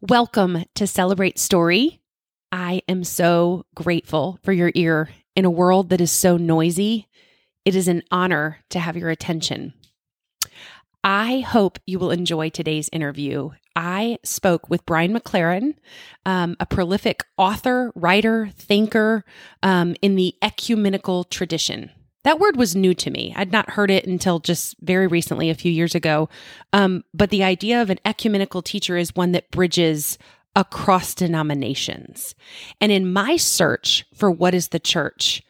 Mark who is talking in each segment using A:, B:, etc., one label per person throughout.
A: Welcome to Celebrate Story. I am so grateful for your ear in a world that is so noisy. It is an honor to have your attention. I hope you will enjoy today's interview. I spoke with Brian McLaren, um, a prolific author, writer, thinker um, in the ecumenical tradition. That word was new to me. I'd not heard it until just very recently, a few years ago. Um, but the idea of an ecumenical teacher is one that bridges across denominations. And in my search for what is the church,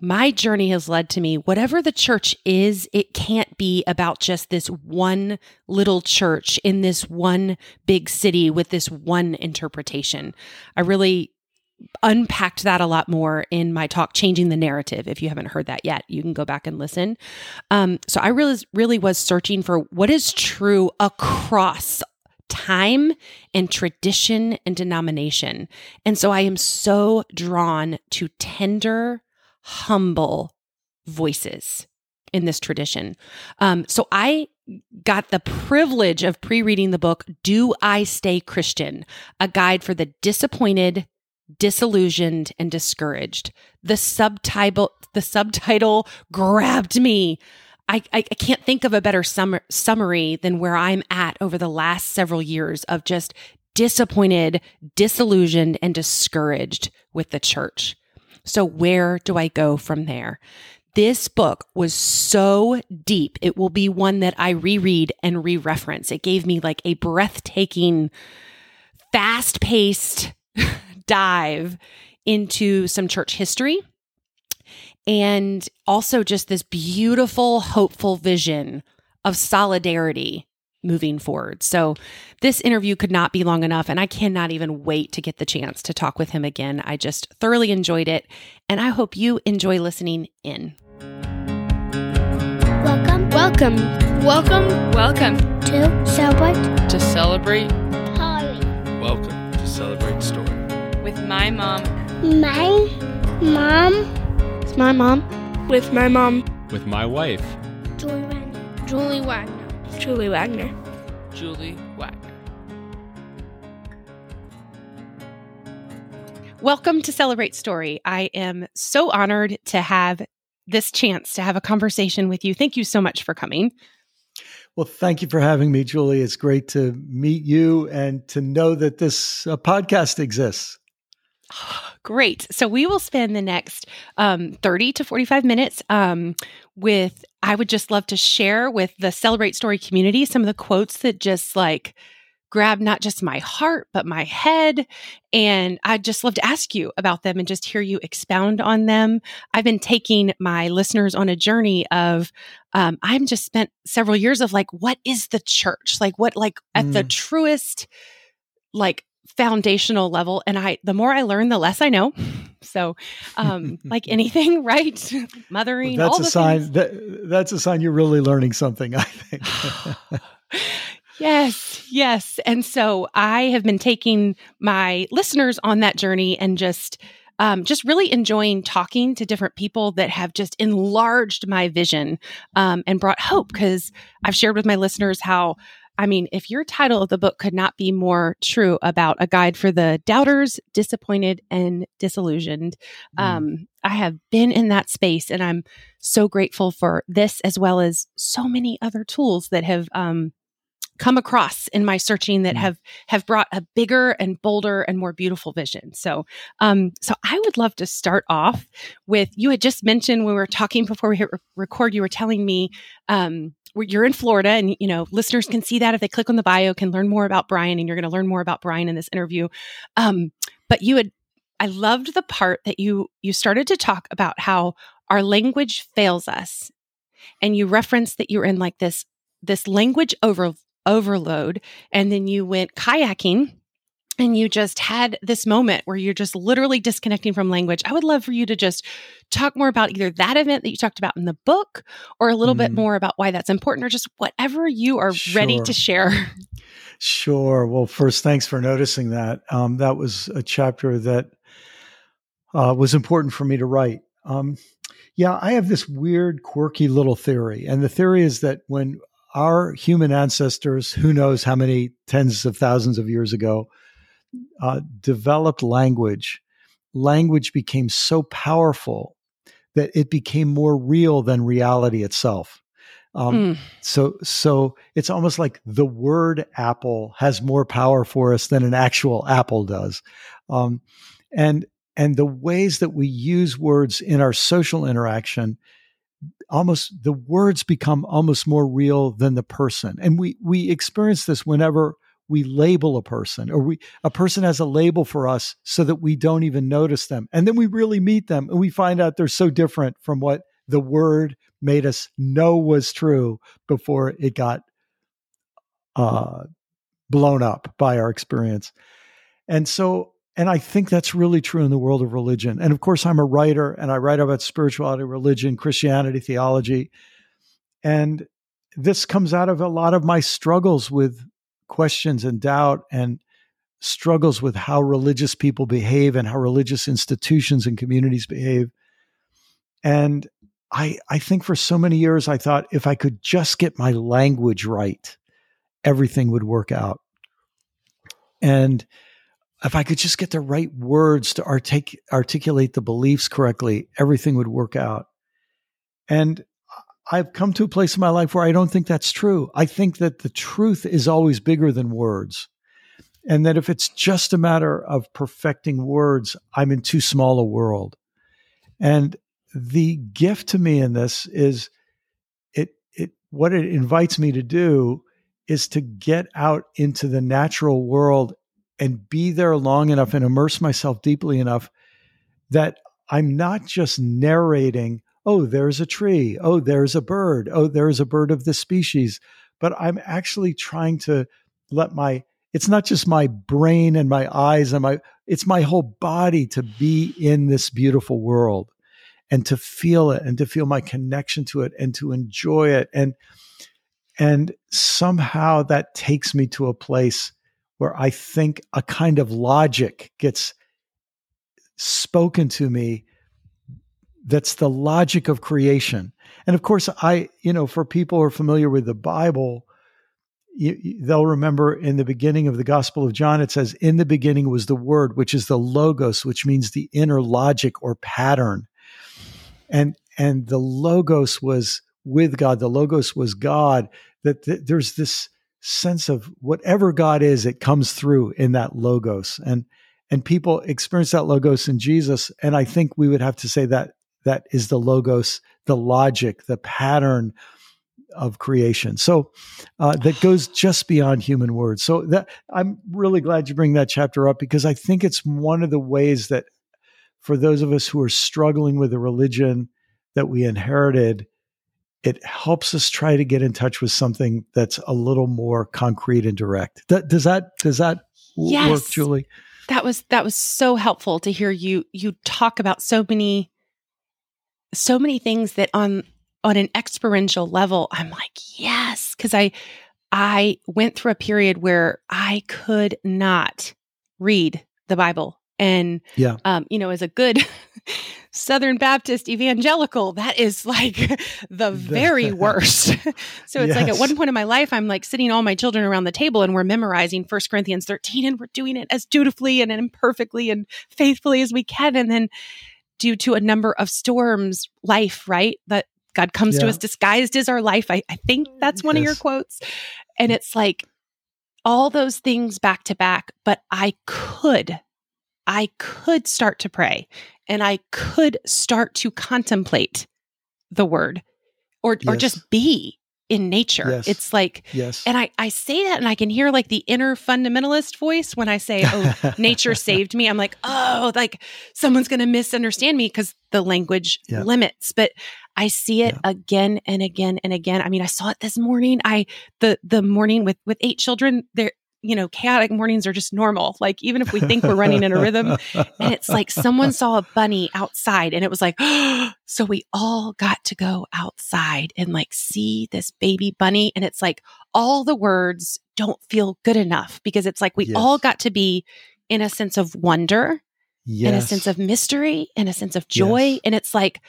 A: my journey has led to me whatever the church is, it can't be about just this one little church in this one big city with this one interpretation. I really unpacked that a lot more in my talk changing the narrative. If you haven't heard that yet you can go back and listen. Um, so i really really was searching for what is true across time and tradition and denomination. And so i am so drawn to tender humble voices in this tradition. Um, so i got the privilege of pre-reading the book do i stay christian? A guide for the disappointed disillusioned and discouraged. The subtitle the subtitle grabbed me. I, I, I can't think of a better sum- summary than where I'm at over the last several years of just disappointed, disillusioned, and discouraged with the church. So, where do I go from there? This book was so deep. It will be one that I reread and re reference. It gave me like a breathtaking, fast paced, dive into some church history and also just this beautiful, hopeful vision of solidarity moving forward. So, this interview could not be long enough, and I cannot even wait to get the chance to talk with him again. I just thoroughly enjoyed it, and I hope you enjoy listening in.
B: Welcome,
C: Welcome,
D: Welcome
C: welcome
B: to Celebrate
D: to Celebrate.
B: Holly.
E: Welcome to Celebrate Story.
D: With my mom.
B: My mom,
C: It's my mom.
F: with my mom,
E: With my wife.
B: Joy Wagner.
F: Julie Wagner. Julie Wagner.
D: Julie Wagner.
A: Welcome to Celebrate Story. I am so honored to have this chance to have a conversation with you. Thank you so much for coming.
G: Well, thank you for having me, Julie. It's great to meet you and to know that this uh, podcast exists.
A: Great. So we will spend the next um, 30 to 45 minutes um, with, I would just love to share with the Celebrate Story community some of the quotes that just like grab not just my heart, but my head. And I'd just love to ask you about them and just hear you expound on them. I've been taking my listeners on a journey of, um, I've just spent several years of like, what is the church? Like, what, like at the
G: Mm.
A: truest, like, foundational level and i the more i learn the less i know so um like anything right mothering
G: Well, that's
A: all
G: a sign that that's a sign you're really learning something. I think.
A: yes yes and so i have been taking my listeners on that journey and just um, just really enjoying talking to different people that have just enlarged my vision um, and brought hope because i've shared with my listeners how I mean, if your title of the book could not be more true about a guide for the doubters, disappointed, and disillusioned,
G: Mm.
A: um, I have been in that space and I'm so grateful for this as well as so many other tools that have um, come across in my searching that
G: Mm.
A: have have brought a bigger and bolder and more beautiful vision. So, um, so I would love to start off with you had just mentioned when we were talking before we hit re- record, you were telling me um, you're in Florida, and you know listeners can see that if they click on the bio, can learn more about Brian, and you're going to learn more about Brian in this interview. Um, but you had, I loved the part that you you started to talk about how our language fails us, and you referenced that you're in like this this language over overload, and then you went kayaking. And you just had this moment where you're just literally disconnecting from language. I would love for you to just talk more about either that event that you talked about in the book or a little bit
G: Mm.
A: more about why that's important or just whatever you are ready to share.
G: Sure. Well, first, thanks for noticing that. Um, that was a chapter that uh, was important for me to write. Um, yeah, I have this weird, quirky little theory. And the theory is that when our human ancestors, who knows how many tens of thousands of years ago, uh, developed language, language became so powerful that it became more real than reality itself. Um,
A: Mm.
G: So, so it's almost like the word apple has more power for us than an actual apple does, um, and and the ways that we use words in our social interaction, almost the words become almost more real than the person, and we we experience this whenever we label a person or we a person has a label for us so that we don't even notice them and then we really meet them and we find out they're so different from what the word made us know was true before it got uh, blown up by our experience. And so, and I think that's really true in the world of religion. And of course, I'm a writer and I write about spirituality, religion, Christianity, theology. And this comes out of a lot of my struggles with questions and doubt and struggles with how religious people behave and how religious institutions and communities behave. And I, I think for so many years, I thought if I could just get my language right, everything would work out. And if I could just get the right words to artic- articulate the beliefs correctly, everything would work out. And I've come to a place in my life where I don't think that's true. I think that the truth is always bigger than words. And that if it's just a matter of perfecting words, I'm in too small a world. And the gift to me in this is it it what it invites me to do is to get out into the natural world and be there long enough and immerse myself deeply enough that I'm not just narrating, oh, there's a tree, oh, there's a bird, oh, there's a bird of this species, but I'm actually trying to let my it's not just my brain and my eyes and my it's my whole body to be in this beautiful world and to feel it and to feel my connection to it and to enjoy it. And and somehow that takes me to a place where I think a kind of logic gets spoken to me that's the logic of creation. And of course, I, you know, for people who are familiar with the Bible, you, they'll remember in the beginning of the Gospel of John, it says, In the beginning was the Word, which is the Logos, which means the inner logic or pattern. And, and the Logos was with God, the Logos was God, that th- there's this sense of whatever God is, it comes through in that Logos. And, and people experience that Logos in Jesus. And I think we would have to say that that is the Logos, the logic, the pattern of creation. So uh, that goes just beyond human words. So that I'm really glad you bring that chapter up because I think it's one of the ways that for those of us who are struggling with the religion that we inherited, it helps us try to get in touch with something that's a little more concrete and direct. Th- does that does that w- work, Julie?
A: that was that was so helpful to hear you you talk about so many so many things that on on an experiential level i'm like yes because i i went through a period where i could not read the bible. And
G: Yeah.
A: um you know as a good southern baptist evangelical that is like the very worst. So it's like at one point in my life i'm like sitting all my children around the table and we're memorizing First corinthians 13 and we're doing it as dutifully and imperfectly and faithfully as we can. And then due to a number of storms life right? That god comes to us disguised as our life. I, I think that's one of your quotes. And it's like all those things back to back but i could i could start to pray and i could start to contemplate the word or or just be in nature
G: Yes.
A: it's like
G: Yes.
A: and I, I say that and I can hear like the inner fundamentalist voice when I say, oh, nature saved me. I'm like, oh, like someone's going to misunderstand me because the language
G: Yeah.
A: limits. But I see it again and again and again. I mean, I saw it this morning. I the the morning with with eight children. There, you know, chaotic mornings are just normal. Like even if we think we're running in a rhythm, and it's like someone saw a bunny outside and it was like so we all got to go outside and like see this baby bunny and it's like all the words don't feel good enough because it's like we
G: Yes.
A: all got to be in a sense of wonder
G: yes.
A: in a sense of mystery in a sense of joy
G: Yes.
A: and it's like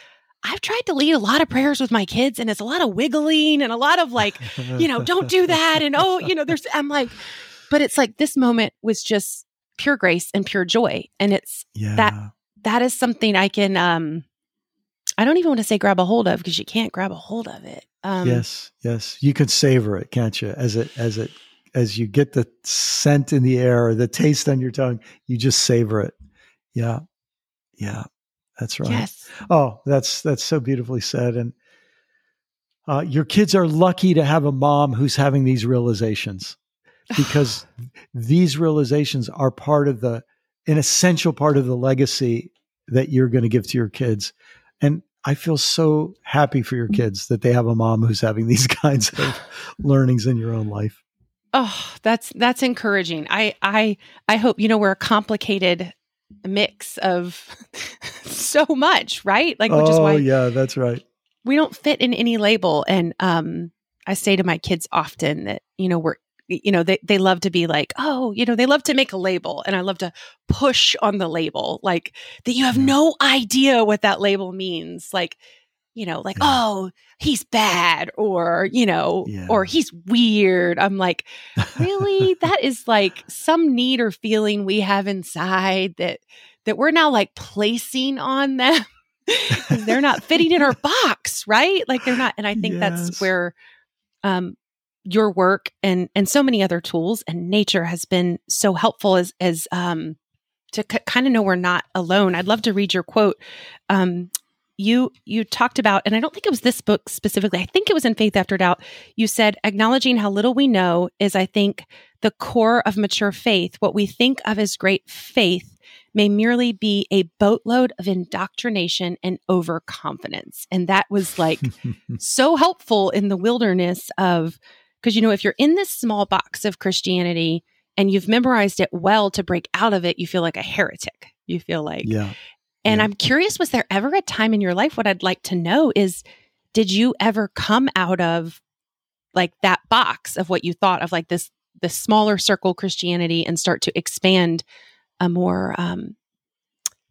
A: I've tried to lead a lot of prayers with my kids and it's a lot of wiggling and a lot of like you know, don't do that. And oh, you know, there's, I'm like, but it's like this moment was just pure grace and pure joy. And it's
G: Yeah.
A: that is something I can um I don't even want to say grab a hold of because you can't grab a hold of it. Um
G: yes. Yes. You can savor it, can't you? As it as it as you get the scent in the air or the taste on your tongue, you just savor it. Yeah. Yeah. That's right.
A: Yes.
G: Oh, that's that's so beautifully said. And uh, your kids are lucky to have a mom who's having these realizations because these realizations are part of the an essential part of the legacy that you're going to give to your kids. And I feel so happy for your kids that they have a mom who's having these kinds of learnings in your own life.
A: Oh, that's that's encouraging. I I I hope you know we're a complicated mix of so much, right? Like which is
G: oh,
A: why
G: yeah, that's right.
A: we don't fit in any label and um I say to my kids often that you know we're you know they they love to be like oh you know they love to make a label and I love to push on the label like that you have
G: Yeah.
A: no idea what that label means like you know like
G: Yeah.
A: oh he's bad or you know
G: Yeah.
A: or he's weird I'm like really that is like some need or feeling we have inside that that we're now like placing on them they're not fitting in our box right like they're not and i think
G: Yes.
A: that's where um your work and and so many other tools and nature has been so helpful as as um to k- kind of know we're not alone. I'd love to read your quote. Um you you talked about and i don't think it was this book specifically i think it was in faith after doubt. You said acknowledging how little we know is i think the core of mature faith. What we think of as great faith may merely be a boatload of indoctrination and overconfidence. And that was like so helpful in the wilderness of because you know if you're in this small box of christianity and you've memorized it well to break out of it you feel like a heretic you feel like
G: yeah.
A: and
G: Yeah.
A: I'm curious, was there ever a time in your life? What I'd like to know is, did you ever come out of like that box of what you thought of like this this smaller circle Christianity and start to expand a more um,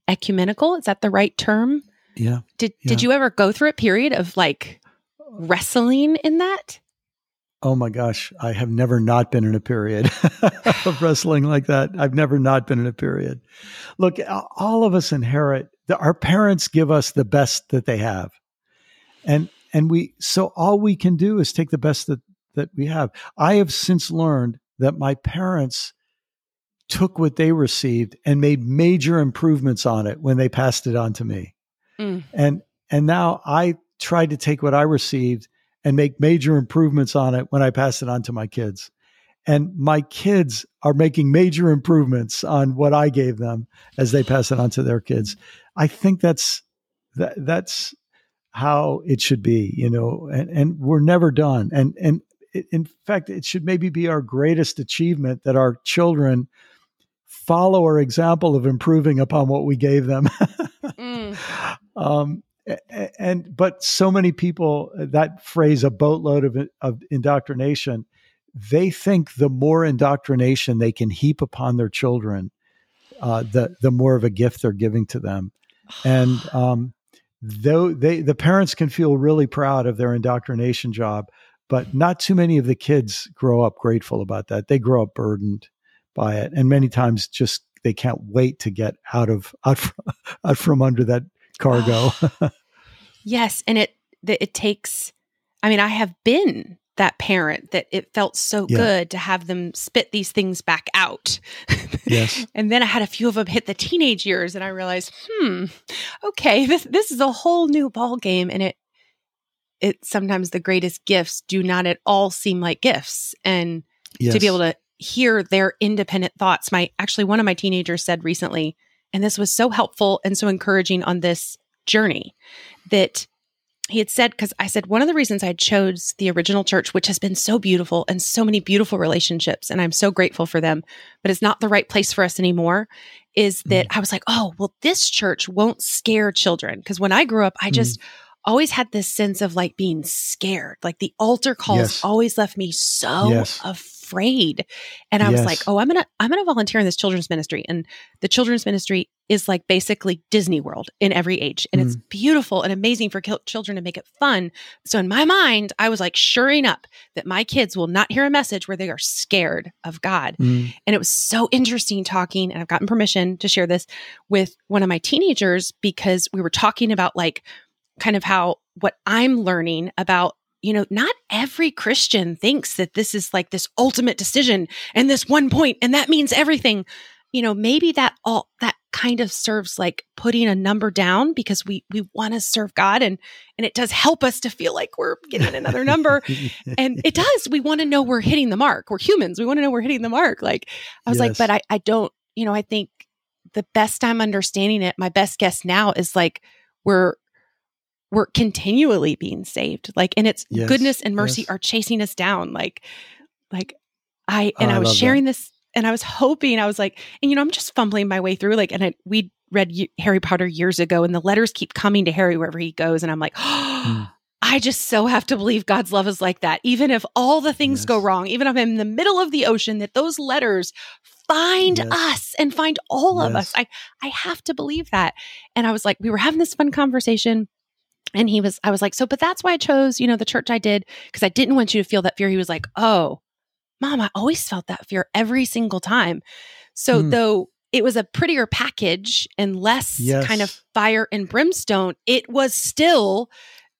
A: ecumenical? Is that the right term?
G: Yeah.
A: Did did you ever go through a period of like wrestling in that?
G: Oh my gosh, I have never not been in a period of wrestling like that. I've never not been in a period. Look, all of us inherit the, our parents give us the best that they have. And and we so all we can do is take the best that that we have. I have since learned that my parents took what they received and made major improvements on it when they passed it on to me.
A: Mm.
G: And and now I try to take what I received and make major improvements on it when I pass it on to my kids. And my kids are making major improvements on what I gave them as they pass it on to their kids. I think that's that that's how it should be, you know, and, and we're never done. And and in fact, it should maybe be our greatest achievement that our children follow our example of improving upon what we gave them.
A: Mm.
G: um, and but so many people that phrase a boatload of of indoctrination they think the more indoctrination they can heap upon their children uh, the the more of a gift they're giving to them. And um, though they the parents can feel really proud of their indoctrination job but not too many of the kids grow up grateful about that. They grow up burdened by it and many times just they can't wait to get out of out from, out from under that cargo
A: Yes, and it it takes I mean, I have been that parent that it felt so
G: Yeah.
A: good to have them spit these things back out.
G: Yes.
A: and then I had a few of them hit the teenage years and I realized, hmm, okay, this this is a whole new ball game and it it sometimes the greatest gifts do not at all seem like gifts and
G: yes.
A: to be able to hear their independent thoughts. My actually one of my teenagers said recently, and this was so helpful and so encouraging on this journey that he had said because I said one of the reasons I chose the original church, which has been so beautiful and so many beautiful relationships, and I'm so grateful for them, but it's not the right place for us anymore. Is that mm-hmm. I was like, oh, well, this church won't scare children because when I grew up, I mm-hmm. just always had this sense of like being scared. Like the altar calls
G: Yes.
A: always left me so
G: Yes.
A: afraid. And I was like, oh, I'm going to, I'm going to volunteer in this children's ministry. And the children's ministry is like basically Disney World in every age. And it's beautiful and amazing for children to make it fun. So in my mind, I was like shoring up that my kids will not hear a message where they are scared of God.
G: Mm,
A: And it was so interesting talking, and I've gotten permission to share this with one of my teenagers because we were talking about like kind of how what I'm learning about, you know, not every Christian thinks that this is like this ultimate decision and this one point, and that means everything. You know, maybe that all that kind of serves like putting a number down because we we want to serve God and and it does help us to feel like we're getting another number. And it does. We want to know we're hitting the mark. We're humans. We want to know we're hitting the mark. Like i was like but i i don't you know i think the best i'm understanding it my best guess now is like we're we're continually being saved like and it's
G: Yes,
A: goodness and mercy
G: yes.
A: are chasing us down like like i and
G: Oh,
A: i
G: I
A: was
G: love that.
A: sharing this and i was hoping i was like and you know i'm just fumbling my way through like and I, we read harry potter years ago and the letters keep coming to harry wherever he goes and i'm like
G: Hmm.
A: I just so have to believe God's love is like that. Even if all the things go wrong, even if I'm in the middle of the ocean, that those letters find
G: Yes.
A: us and find all of us. I I have to believe that. And I was like, we were having this fun conversation. And he was, I was like, so, but that's why I chose, you know, the church I did, because I didn't want you to feel that fear. He was like, oh, mom, I always felt that fear every single time. So,
G: Hmm.
A: though it was a prettier package and less
G: Yes.
A: kind of fire and brimstone, it was still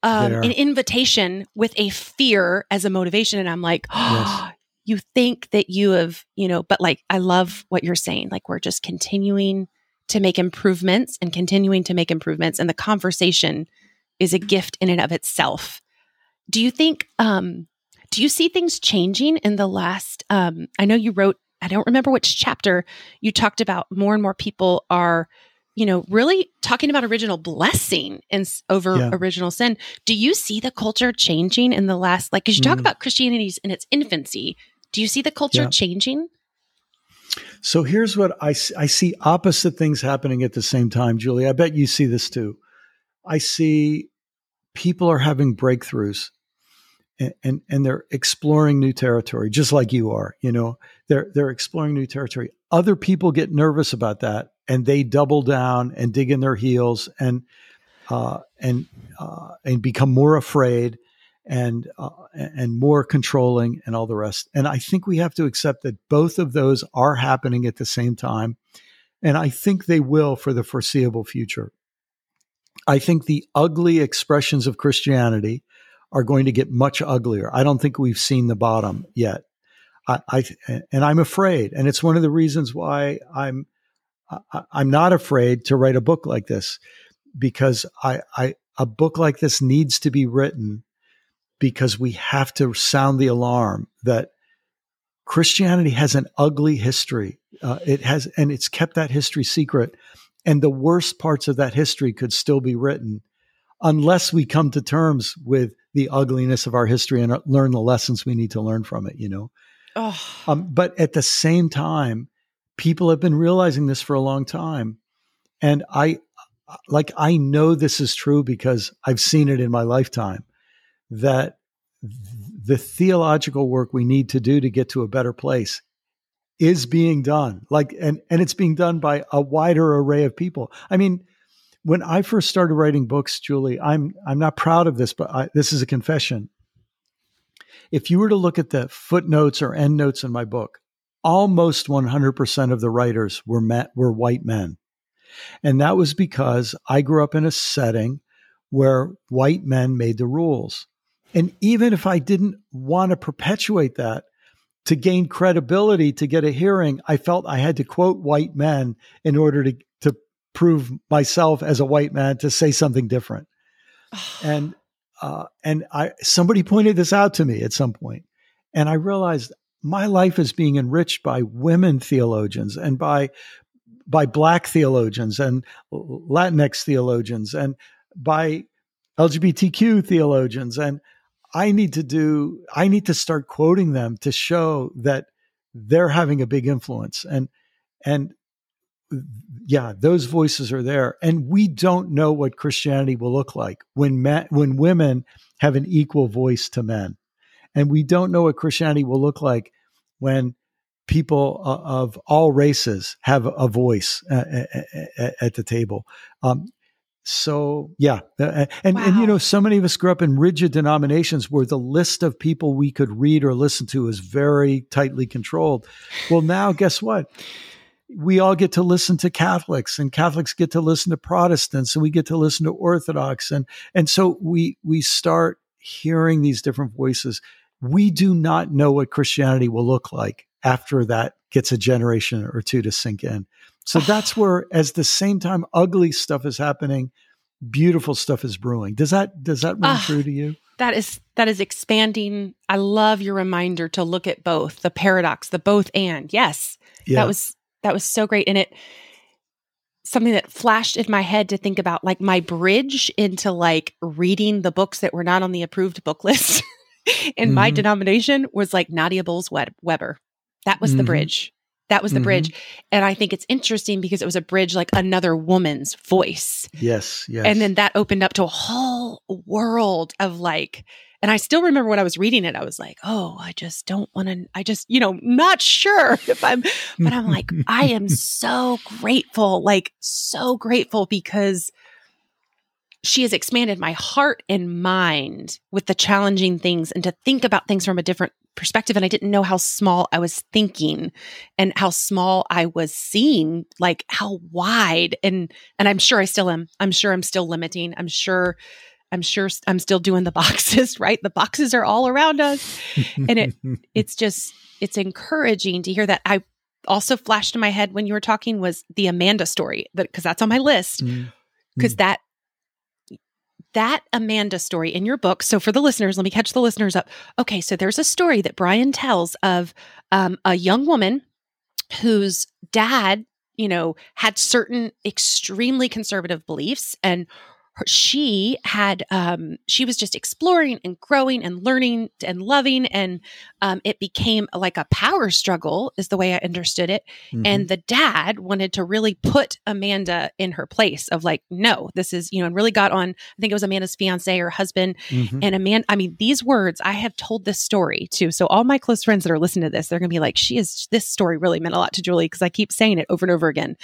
A: um, an invitation with a fear as a motivation. And I'm like,
G: Yes.
A: you think that you have, you know, but like, I love what you're saying. Like, we're just continuing to make improvements and continuing to make improvements. And the conversation is a gift in and of itself. Do you think, um, do you see things changing in the last, um, I know you wrote, I don't remember which chapter you talked about more and more people are, you know, really talking about original blessing and over
G: Yeah.
A: original sin. Do you see the culture changing in the last, like, cause you talk
G: Mm.
A: about Christianity's in its infancy. Do you see the culture
G: Yeah.
A: changing?
G: So here's what I I see opposite things happening at the same time, Julie. I bet you see this too. I see people are having breakthroughs and, and, and they're exploring new territory, just like you are. You know, they're, they're exploring new territory. Other people get nervous about that and they double down and dig in their heels and, uh, and, uh, and become more afraid and uh, and more controlling and all the rest. And I think we have to accept that both of those are happening at the same time, and I think they will for the foreseeable future. I think the ugly expressions of Christianity are going to get much uglier. I don't think we've seen the bottom yet. I, I and I'm afraid, and it's one of the reasons why I'm I, I'm not afraid to write a book like this because I, I a book like this needs to be written because we have to sound the alarm that Christianity has an ugly history. Uh, it has, and it's kept that history secret. And the worst parts of that history could still be written unless we come to terms with the ugliness of our history and learn the lessons we need to learn from it, you know?
A: Oh,
G: Um, but at the same time, people have been realizing this for a long time. And I, like, I know this is true because I've seen it in my lifetime that the theological work we need to do to get to a better place is being done. Like, and, and it's being done by a wider array of people. I mean, when I first started writing books, Julie, I'm, I'm not proud of this, but I, this is a confession if you were to look at the footnotes or endnotes in my book, almost 100% of the writers were met, were white men. And that was because I grew up in a setting where white men made the rules. And even if I didn't want to perpetuate that to gain credibility to get a hearing, I felt I had to quote white men in order to, to prove myself as a white man to say something different. And uh, and I somebody pointed this out to me at some point, and I realized my life is being enriched by women theologians and by by black theologians and Latinx theologians and by LGBTQ theologians and I need to do I need to start quoting them to show that they're having a big influence. And and yeah, those voices are there, and we don't know what Christianity will look like when men, when women have an equal voice to men, and we don't know what Christianity will look like when people uh, of all races have a voice uh, at, at the table. Um, so yeah, uh, and wow. and you know, so many of us grew up in rigid denominations where the list of people we could read or listen to is very tightly controlled. Well, now guess what? We all get to listen to Catholics, and Catholics get to listen to Protestants, and we get to listen to Orthodox, and and so we we start hearing these different voices. We do not know what Christianity will look like after that gets a generation or two to sink in. So that's where, as the same time ugly stuff is happening, beautiful stuff is brewing. Does that does that ring uh, true to you?
A: That is that is expanding. I love your reminder to look at both the paradox, the both and. Yes, yeah. that was that was so great, and it something that flashed in my head to think about, like my bridge into like reading the books that were not on the approved book list in mm-hmm. my denomination was like Nadia Bolz Weber. That was mm-hmm. the bridge. That was the mm-hmm. bridge. And I think it's interesting because it was a bridge like another woman's voice.
G: Yes, yes.
A: And then that opened up to a whole world of like, and I still remember when I was reading it, I was like, oh, I just don't want to, I just, you know, not sure if I'm, but I'm like, I am so grateful, like, so grateful because she has expanded my heart and mind with the challenging things and to think about things from a different perspective. And I didn't know how small I was thinking and how small I was seeing, like how wide and, and I'm sure I still am. I'm sure I'm still limiting. I'm sure I'm sure I'm still doing the boxes, right? The boxes are all around us. And it it's just it's encouraging to hear that. I also flashed in my head when you were talking was the Amanda story, because that's on my list. Because mm. that that Amanda story in your book. So, for the listeners, let me catch the listeners up. Okay, so there's a story that Brian tells of um, a young woman whose dad, you know, had certain extremely conservative beliefs, and she had um, she was just exploring and growing and learning and loving and um, it became like a power struggle is the way i understood it mm-hmm. and the dad wanted to really put amanda in her place of like no this is you know and really got on i think it was amanda's fiance or husband mm-hmm. and amanda i mean these words i have told this story too so all my close friends that are listening to this they're gonna be like she is this story really meant a lot to julie because i keep saying it over and over again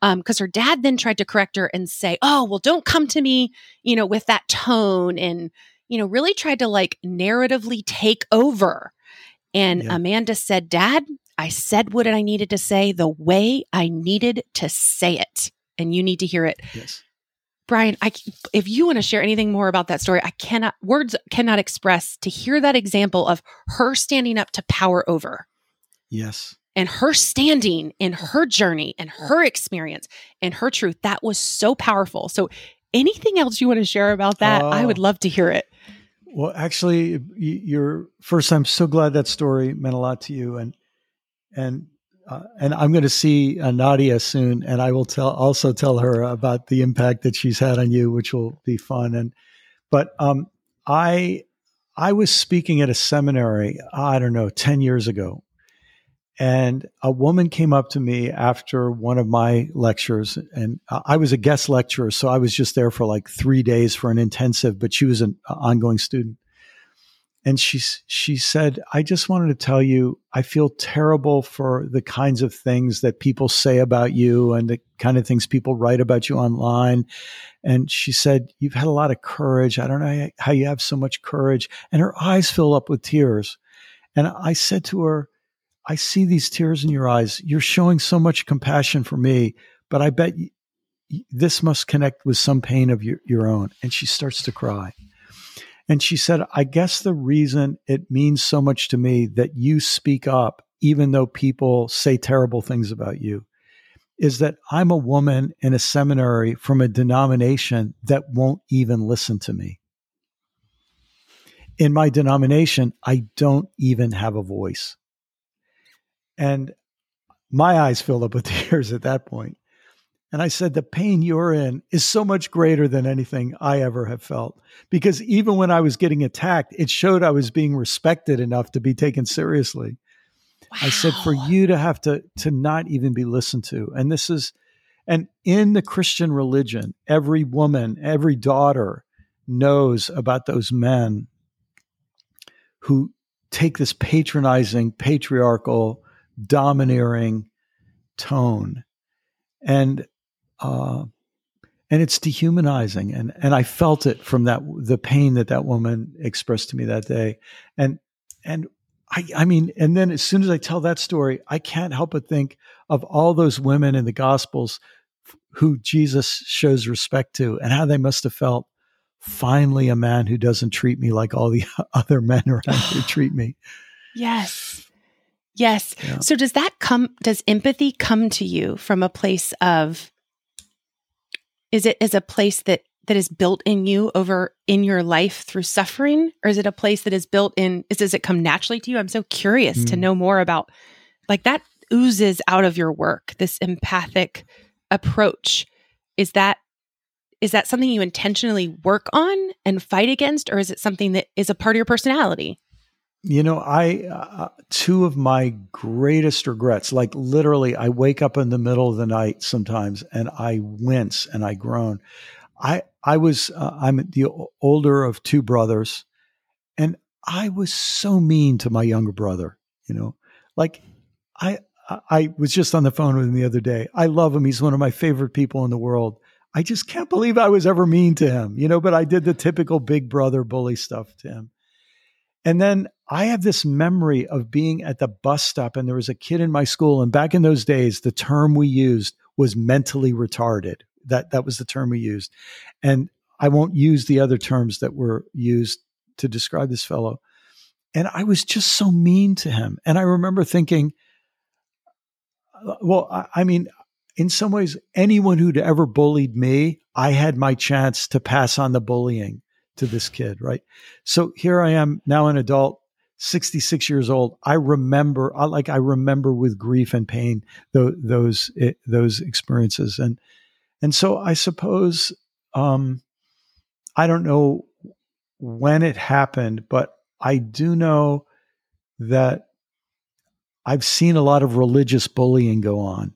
A: because um, her dad then tried to correct her and say, "Oh, well, don't come to me, you know, with that tone," and you know, really tried to like narratively take over. And yeah. Amanda said, "Dad, I said what I needed to say the way I needed to say it, and you need to hear it."
G: Yes.
A: Brian, I, if you want to share anything more about that story, I cannot, words cannot express to hear that example of her standing up to power over.
G: Yes
A: and her standing in her journey and her experience and her truth that was so powerful. So anything else you want to share about that? Uh, i would oh. love to hear it.
G: Well actually you're first i'm so glad that story meant a lot to you and and uh, and i'm going to see uh, nadia soon and i will tell also tell her about the impact that she's had on you which will be fun and but um i i was speaking at a seminary i don't know 10 years ago and a woman came up to me after one of my lectures, and I was a guest lecturer, so I was just there for like three days for an intensive, but she was an ongoing student. And she, she said, I just wanted to tell you, I feel terrible for the kinds of things that people say about you and the kind of things people write about you online. And she said, You've had a lot of courage. I don't know how you have so much courage. And her eyes fill up with tears. And I said to her, I see these tears in your eyes. You're showing so much compassion for me, but I bet this must connect with some pain of your, your own. And she starts to cry. And she said, I guess the reason it means so much to me that you speak up, even though people say terrible things about you, is that I'm a woman in a seminary from a denomination that won't even listen to me. In my denomination, I don't even have a voice. And my eyes filled up with tears at that point. And I said, The pain you're in is so much greater than anything I ever have felt. Because even when I was getting attacked, it showed I was being respected enough to be taken seriously. Wow. I said, For you to have to, to not even be listened to. And this is, And in the Christian religion, every woman, every daughter knows about those men who take this patronizing, patriarchal, domineering tone. And uh, and it's dehumanizing and and I felt it from that the pain that that woman expressed to me that day and and I I mean and then as soon as I tell that story I can't help but think of all those women in the gospels who Jesus shows respect to and how they must have felt finally a man who doesn't treat me like all the other men around here treat me
A: Yes. Yes.
G: Yeah.
A: So does that come does empathy come to you from a place of is it is a place that that is built in you over in your life through suffering or is it a place that is built in is does it come naturally to you? I'm so curious to
G: Mm.
A: know more about like that oozes out of your work this empathic approach. Is that is that something you intentionally work on and fight against or is it something that is a part of your personality?
G: You know, I uh, two of my greatest regrets, like literally, I wake up in the middle of the night sometimes and I wince and I groan. I I was uh, I'm the older of two brothers, and I was so mean to my younger brother. You know, like I I- was just on the phone with him the other day. I love him. He's one of my favorite people in the world. I just can't believe I was ever mean to him. You know, but I did the typical big brother bully stuff to him. And then I have this memory of being at the bus stop, and there was a kid in my school. And back in those days, the term we used was mentally retarded. That that was the term we used. And I won't use the other terms that were used to describe this fellow. And I was just so mean to him. And I remember thinking, well, I, I mean, in some ways, anyone who'd ever bullied me, I had my chance to pass on the bullying to this kid, right? So here I am now an adult, 66 years old. I remember, I, like I remember with grief and pain those those eh, those experiences, and and so I suppose um, I don't know when it happened, but I do know that I've seen a lot of religious bullying go on,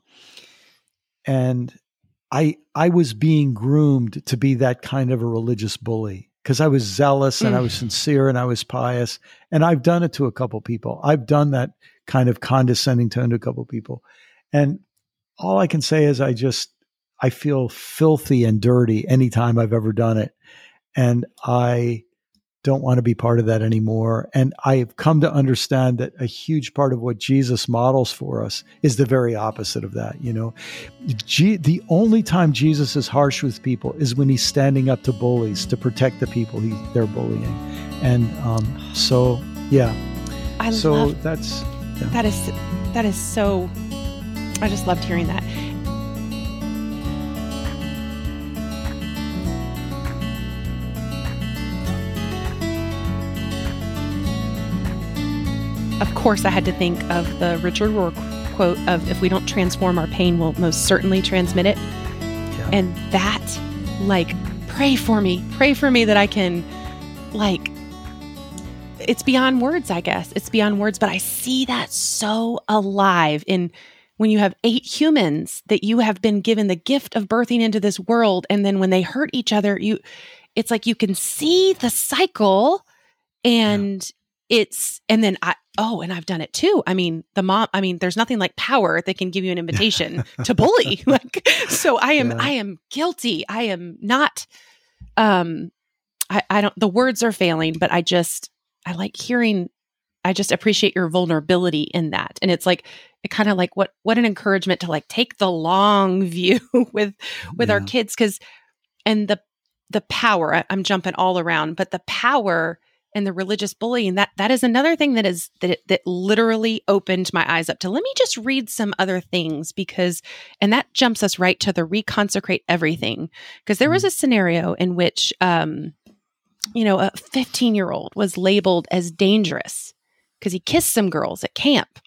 G: and I I was being groomed to be that kind of a religious bully because I was zealous and I mm. was sincere and I was pious. And I've done it to a couple people. I've done that kind of condescending tone to a couple people. And all I can say is I just I feel filthy and dirty anytime I've ever done it. And I don't want to be part of that anymore. And I've come to understand that a huge part of what Jesus models for us is the very opposite of that. You know, G- the only time Jesus is harsh with people is when he's standing up to bullies to protect the people he, they're bullying. And um, so, yeah.
A: I
G: so
A: love
G: that's
A: that is that is so I just loved hearing that. Of course, I had to think of the Richard Rohr quote of if we don't transform our pain, we'll most certainly transmit it.
G: Yeah.
A: And that, like, pray for me, pray for me that I can, like, it's beyond words, I guess. It's beyond words, but I see that so alive in when you have eight humans that you have been given the gift of birthing into this world. And then when they hurt each other, you, it's like you can see the cycle and it's, and then I, oh, and I've done it too. I mean, the mom, I mean, there's nothing like power that can give you an invitation to bully. Like, so I am,
G: Yeah.
A: I am guilty. I am not, um, I, I don't, the words are failing, but I just, I like hearing, I just appreciate your vulnerability in that. And it's like, it kind of like what, what an encouragement to like take the long view with, with our kids. Cause, and the, the power, I, I'm jumping all around, but the power and the religious bullying, that, that is another thing that is, that, that literally opened my eyes up to, let me just read some other things because, and that jumps us right to the reconsecrate everything. Cause there was a scenario in which, um, you know, a 15 year old was labeled as dangerous because he kissed some girls at camp.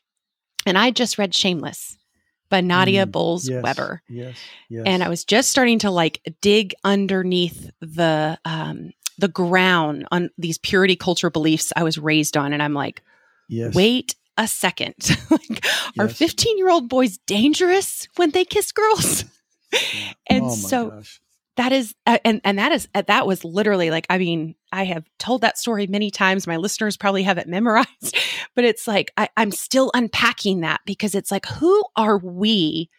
A: And I just read Shameless by Nadia
G: Mm,
A: Bolz
G: yes,
A: Weber.
G: Yes. Yes.
A: And I was just starting to like dig underneath the, um, the ground on these purity culture beliefs I was raised on. And I'm like,
G: yes.
A: wait a second. like, Are 15 year old boys dangerous when they kiss girls? and
G: Oh
A: so
G: gosh.
A: that is uh, and and that is uh, that was literally like i mean i have told that story many times my listeners probably have it memorized but it's like I, i'm still unpacking that because it's like who are we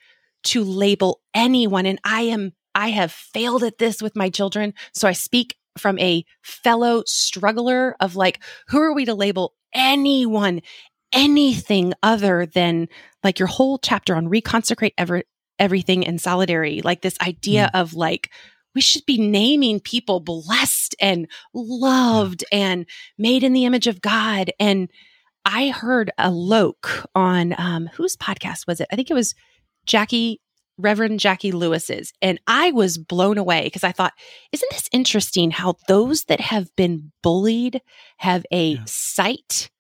A: to label anyone and i am i have failed at this with my children so i speak from a fellow struggler of like who are we to label anyone anything other than like your whole chapter on reconsecrate ever everything in solidarity? Like this idea of like we should be naming people blessed and loved and made in the image of god. And i heard a loke on um whose podcast was it? I think it was jackie reverend Jacqui Lewis's and i was blown away because i thought isn't this interesting how those that have been bullied have a
G: Yeah.
A: sight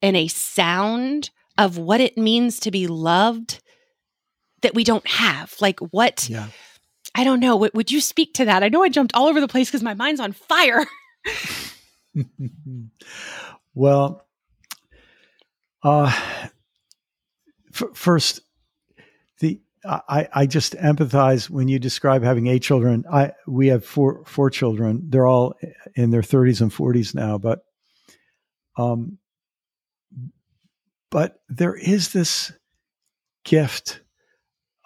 A: and a sound of what it means to be loved that we don't have. Like what
G: Yeah.
A: I don't know. Would, would you speak to that? I know I jumped all over the place because my mind's on fire.
G: well, uh, f- first, I, I just empathize when you describe having eight children. I we have four four children. They're all in their thirties and forties now, but um, but there is this gift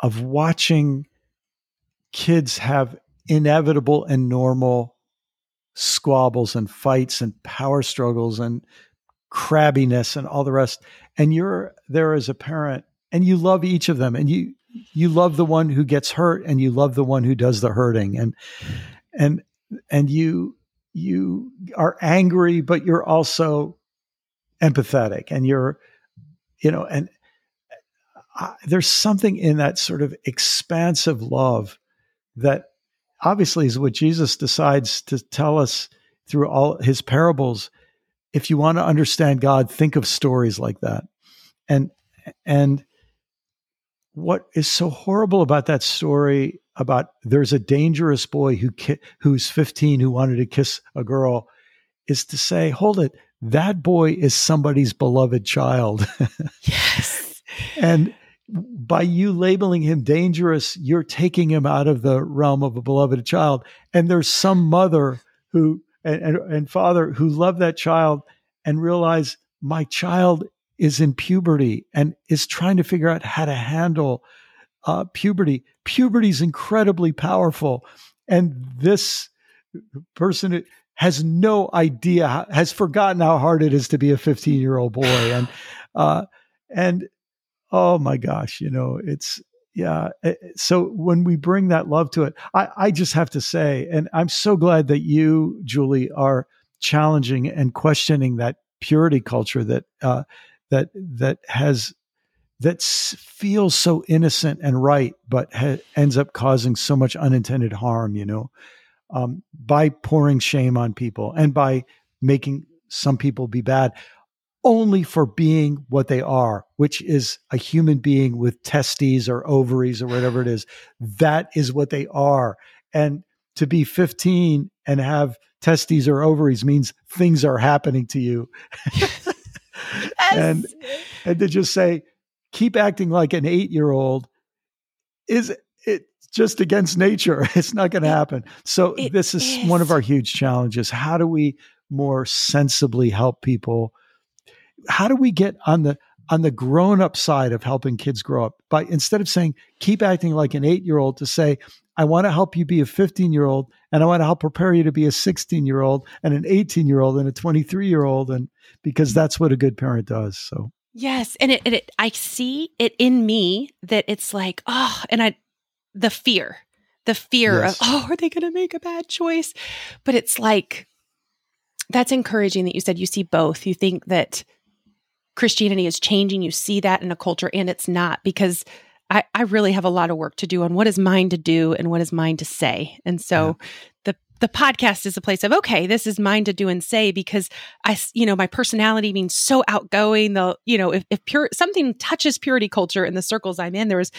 G: of watching kids have inevitable and normal squabbles and fights and power struggles and crabbiness and all the rest and you're there as a parent and you love each of them and you you love the one who gets hurt and you love the one who does the hurting and and and you you are angry but you're also empathetic and you're you know and uh, I, there's something in that sort of expansive love that obviously is what Jesus decides to tell us through all his parables. If you want to understand God, think of stories like that. And and what is so horrible about that story about there's a dangerous boy who ki- who's 15 who wanted to kiss a girl is to say, hold it, that boy is somebody's beloved child.
A: Yes.
G: and by you labeling him dangerous, you're taking him out of the realm of a beloved child. And there's some mother who and, and, and father who love that child and realize my child is in puberty and is trying to figure out how to handle uh, puberty. Puberty is incredibly powerful, and this person has no idea, has forgotten how hard it is to be a 15 year old boy, and uh, and oh my gosh, you know, it's yeah. eh, So when we bring that love to it, I, I just have to say, and I'm so glad that you, Julie, are challenging and questioning that purity culture that uh, that that has that feels so innocent and right, but ha- ends up causing so much unintended harm. You know, um, by pouring shame on people and by making some people be bad only for being what they are, which is a human being with testes or ovaries or whatever it is. That is what they are. And to be 15 and have testes or ovaries means things are happening to you. and and to just say, keep acting like an eight year old is it just against nature. It's not going to happen. So
A: it
G: this is, one of our huge challenges. How do we more sensibly help people? How do we get on the on the grown up side of helping kids grow up by instead of saying keep acting like an eight year old to say I want to help you be a 15 year old and I want to help prepare you to be a 16 year old and an 18 year old and a 23 year old and because that's what a good parent does. So
A: Yes, and it, it I see it in me that it's like oh, and I the fear, the fear
G: Yes.
A: of oh, are they going to make a bad choice? But it's like that's encouraging that you said you see both. You think that Christianity is changing. You see that in a culture, and it's not because I, I really have a lot of work to do on what is mine to do and what is mine to say. And so the the podcast is a place of okay, this is mine to do and say because i you know, my personality means so outgoing. The you know, if, if pure something touches purity culture in the circles I'm in, there was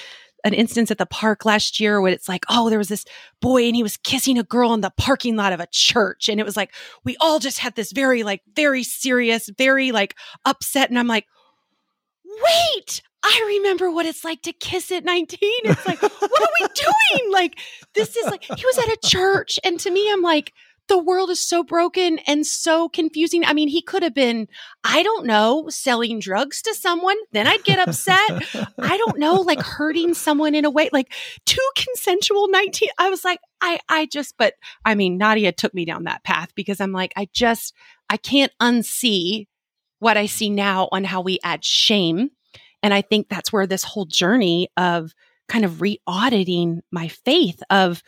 A: an instance at the park last year where it's like, oh, there was this boy and he was kissing a girl in the parking lot of a church. And it was like, we all just had this very, like, very serious, very, like, upset. And I'm like, wait, I remember what it's like to kiss at 19. It's like, what are we doing? like, this is like, he was at a church. And to me, I'm like, the world is so broken and so confusing. I mean, he could have been, I don't know, selling drugs to someone. Then I'd get upset. I don't know, like hurting someone in a way, like two consensual 19. I was like, I, I just, but I mean, Nadia took me down that path because I'm like, I just, I can't unsee what I see now on how we add shame. And I think that's where this whole journey of kind of re auditing my faith of,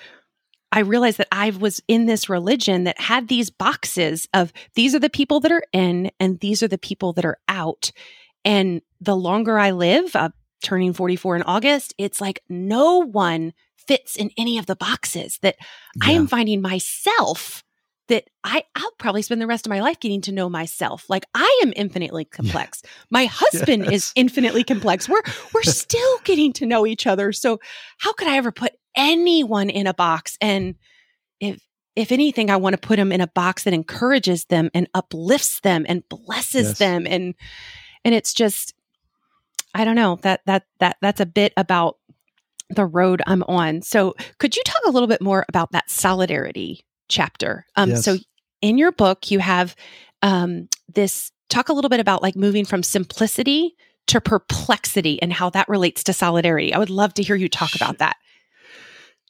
A: I realized that I was in this religion that had these boxes of these are the people that are in and these are the people that are out. And the longer I live, uh, turning 44 in August, it's like no one fits in any of the boxes that I am finding myself that I, I'll probably spend the rest of my life getting to know myself. Like I am infinitely complex. My husband is infinitely complex. We're we're still getting to know each other. So how could I ever put anyone in a box? And if if anything, I want to put them in a box that encourages them and uplifts them and blesses
G: Yes.
A: them. And and it's just I don't know that that that that's a bit about the road I'm on. So could you talk a little bit more about that solidarity chapter? Um,
G: Yes.
A: So in your book, you have um, this talk a little bit about like moving from simplicity to perplexity and how that relates to solidarity. I would love to hear you talk
G: Sure.
A: about that.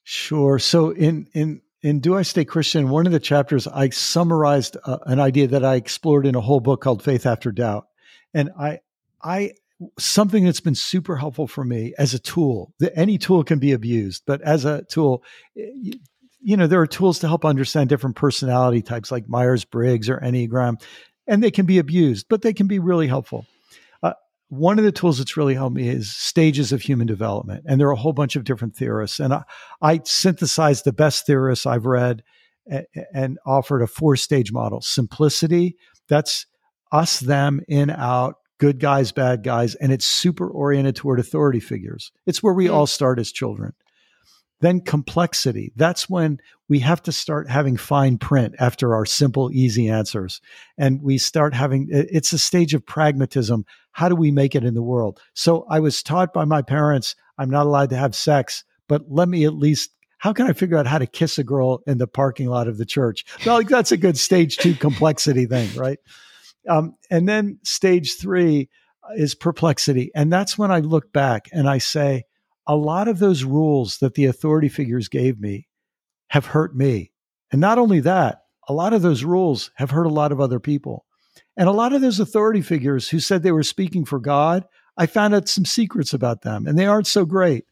G: Sure. So in in in Do I Stay Christian, one of the chapters I summarized uh, an idea that I explored in a whole book called Faith After Doubt, and I I something that's been super helpful for me as a tool. that any tool can be abused, but as a tool, you, know there are tools to help understand different personality types like Myers Briggs or Enneagram, and they can be abused, but they can be really helpful Uh, one of the tools that's really helped me is stages of human development. And there are a whole bunch of different theorists. And I, I synthesized the best theorists I've read and, and offered a four stage model simplicity, that's us, them, in, out, good guys, bad guys. And it's super oriented toward authority figures. It's where we
A: Mm.
G: all start as children. Then complexity. That's when we have to start having fine print after our simple, easy answers. And we start having, it's a stage of pragmatism. How do we make it in the world? So I was taught by my parents, I'm not allowed to have sex, but let me at least, how can I figure out how to kiss a girl in the parking lot of the church? Well, that's a good stage two complexity thing, right? Um, and then stage three is perplexity. And that's when I look back and I say, a lot of those rules that the authority figures gave me have hurt me. And not only that, a lot of those rules have hurt a lot of other people. And a lot of those authority figures who said they were speaking for God, I found out some secrets about them and they aren't so great.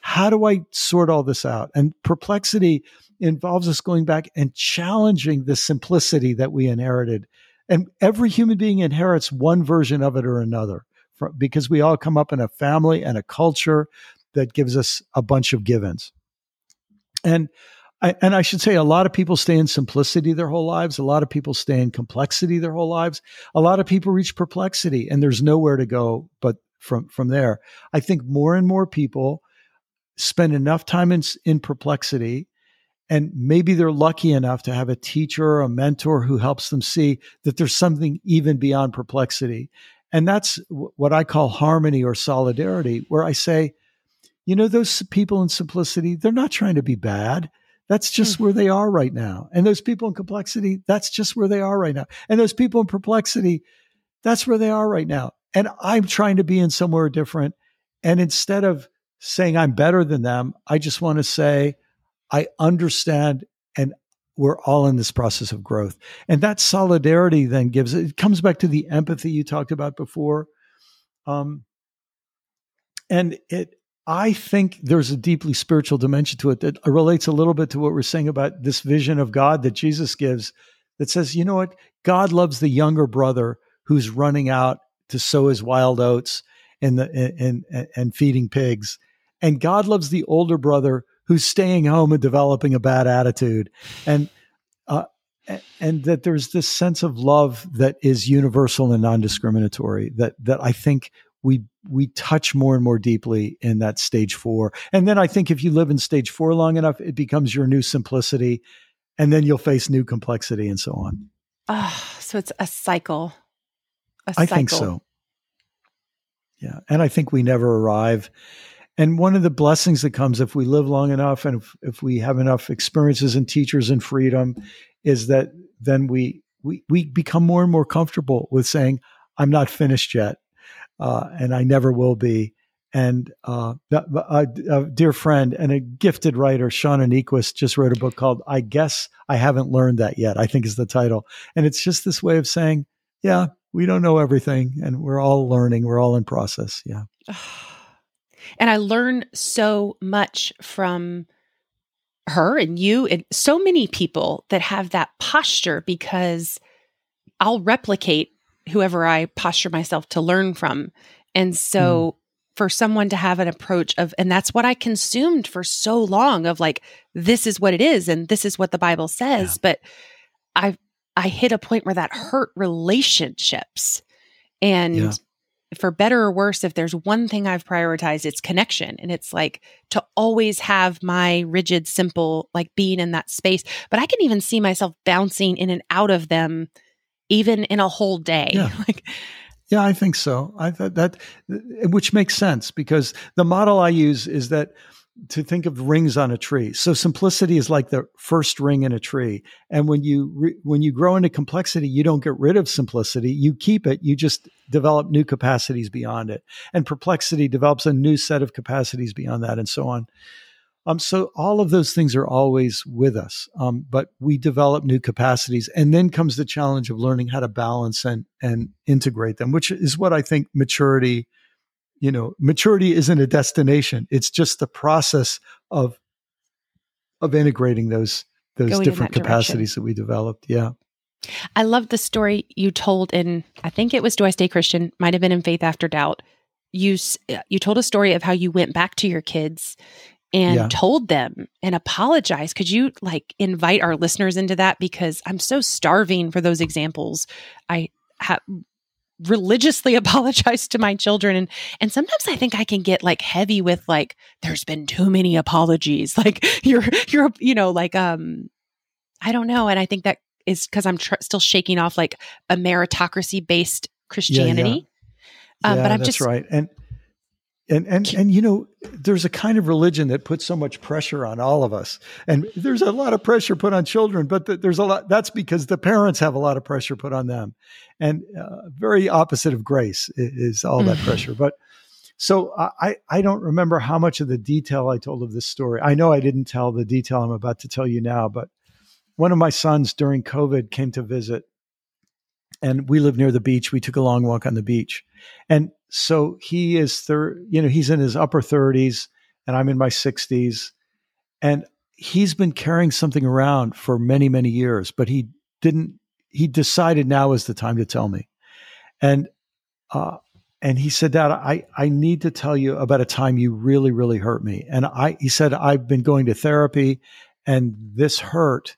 G: How do I sort all this out? And perplexity involves us going back and challenging the simplicity that we inherited. And every human being inherits one version of it or another because we all come up in a family and a culture that gives us a bunch of givens. And I, and I should say, a lot of people stay in simplicity their whole lives. A lot of people stay in complexity their whole lives. A lot of people reach perplexity, and there's nowhere to go but from from there. I think more and more people spend enough time in in perplexity, and maybe they're lucky enough to have a teacher or a mentor who helps them see that there's something even beyond perplexity, and that's w- what I call harmony or solidarity, where I say, you know, those people in simplicity, they're not trying to be bad. That's just where they are right now. And those people in complexity, that's just where they are right now. And those people in perplexity, that's where they are right now. And I'm trying to be in somewhere different. And instead of saying I'm better than them, I just want to say I understand and we're all in this process of growth. And that solidarity then gives it comes back to the empathy you talked about before. Um, and it I think there's a deeply spiritual dimension to it that relates a little bit to what we're saying about this vision of God that Jesus gives that says, you know what? God loves the younger brother who's running out to sow his wild oats and the and, and, and feeding pigs. And God loves the older brother who's staying home and developing a bad attitude. And uh, and that there's this sense of love that is universal and non-discriminatory that that I think we we touch more and more deeply in that stage four. And then I think if you live in stage four long enough, it becomes your new simplicity, and then you'll face new complexity and so on.
A: Oh, so it's a cycle. A
G: I think so. Yeah, and I think we never arrive. and one of the blessings that comes if we live long enough and if, if we have enough experiences and teachers and freedom is that then we we we become more and more comfortable with saying i'm not finished yet uh, and i never will be and uh, a, a, dear friend and a gifted writer, Shauna Niequist, just wrote a book called "I Guess I Haven't Learned That Yet." I think is the title, and it's just this way of saying, "Yeah, we don't know everything, and we're all learning. We're all in process." Yeah.
A: And I learn so much from her and you and so many people that have that posture because I'll replicate whoever I posture myself to learn from. And so mm for someone to have an approach of and that's what i consumed for so long of like this is what it is and this is what the bible says yeah. but i i hit a point where that hurt relationships and yeah. for better or worse if there's one thing i've prioritized it's connection and it's like to always have my rigid simple like being in that space but i can even see myself bouncing in and out of them even in a whole day
G: yeah.
A: like
G: yeah, I think so. I thought that, which makes sense because the model I use is that to think of rings on a tree. So simplicity is like the first ring in a tree, and when you re, when you grow into complexity, you don't get rid of simplicity. You keep it. You just develop new capacities beyond it, and perplexity develops a new set of capacities beyond that, and so on. Um, so all of those things are always with us, um, but we develop new capacities, and then comes the challenge of learning how to balance and and integrate them, which is what I think maturity. You know, maturity isn't a destination; it's just the process of of integrating those those Going different that capacities that we developed. Yeah.
A: I love the story you told in I think it was Do I Stay Christian, might have been in Faith After Doubt. You you told a story of how you went back to your kids and yeah. told them and apologized. Could you like invite our listeners into that? Because I'm so starving for those examples. I have religiously apologize to my children and and sometimes i think i can get like heavy with like there's been too many apologies like you're you're you know like um i don't know and i think that is because i'm tr- still shaking off like a meritocracy based christianity
G: yeah, yeah. Um, but i'm just right and and and and you know there's a kind of religion that puts so much pressure on all of us and there's a lot of pressure put on children but the, there's a lot that's because the parents have a lot of pressure put on them and uh, very opposite of grace is, all that mm. pressure but so I, I don't remember how much of the detail I told of this story. I know I didn't tell the detail I'm about to tell you now, but one of my sons during COVID came to visit and we live near the beach. We took a long walk on the beach. And so he is third, you know, he's in his upper 30s and I'm in my 60s. And he's been carrying something around for many, many years, but he didn't, he decided now is the time to tell me. And, uh, and he said, Dad, I, I need to tell you about a time you really, really hurt me. And I, he said, I've been going to therapy and this hurt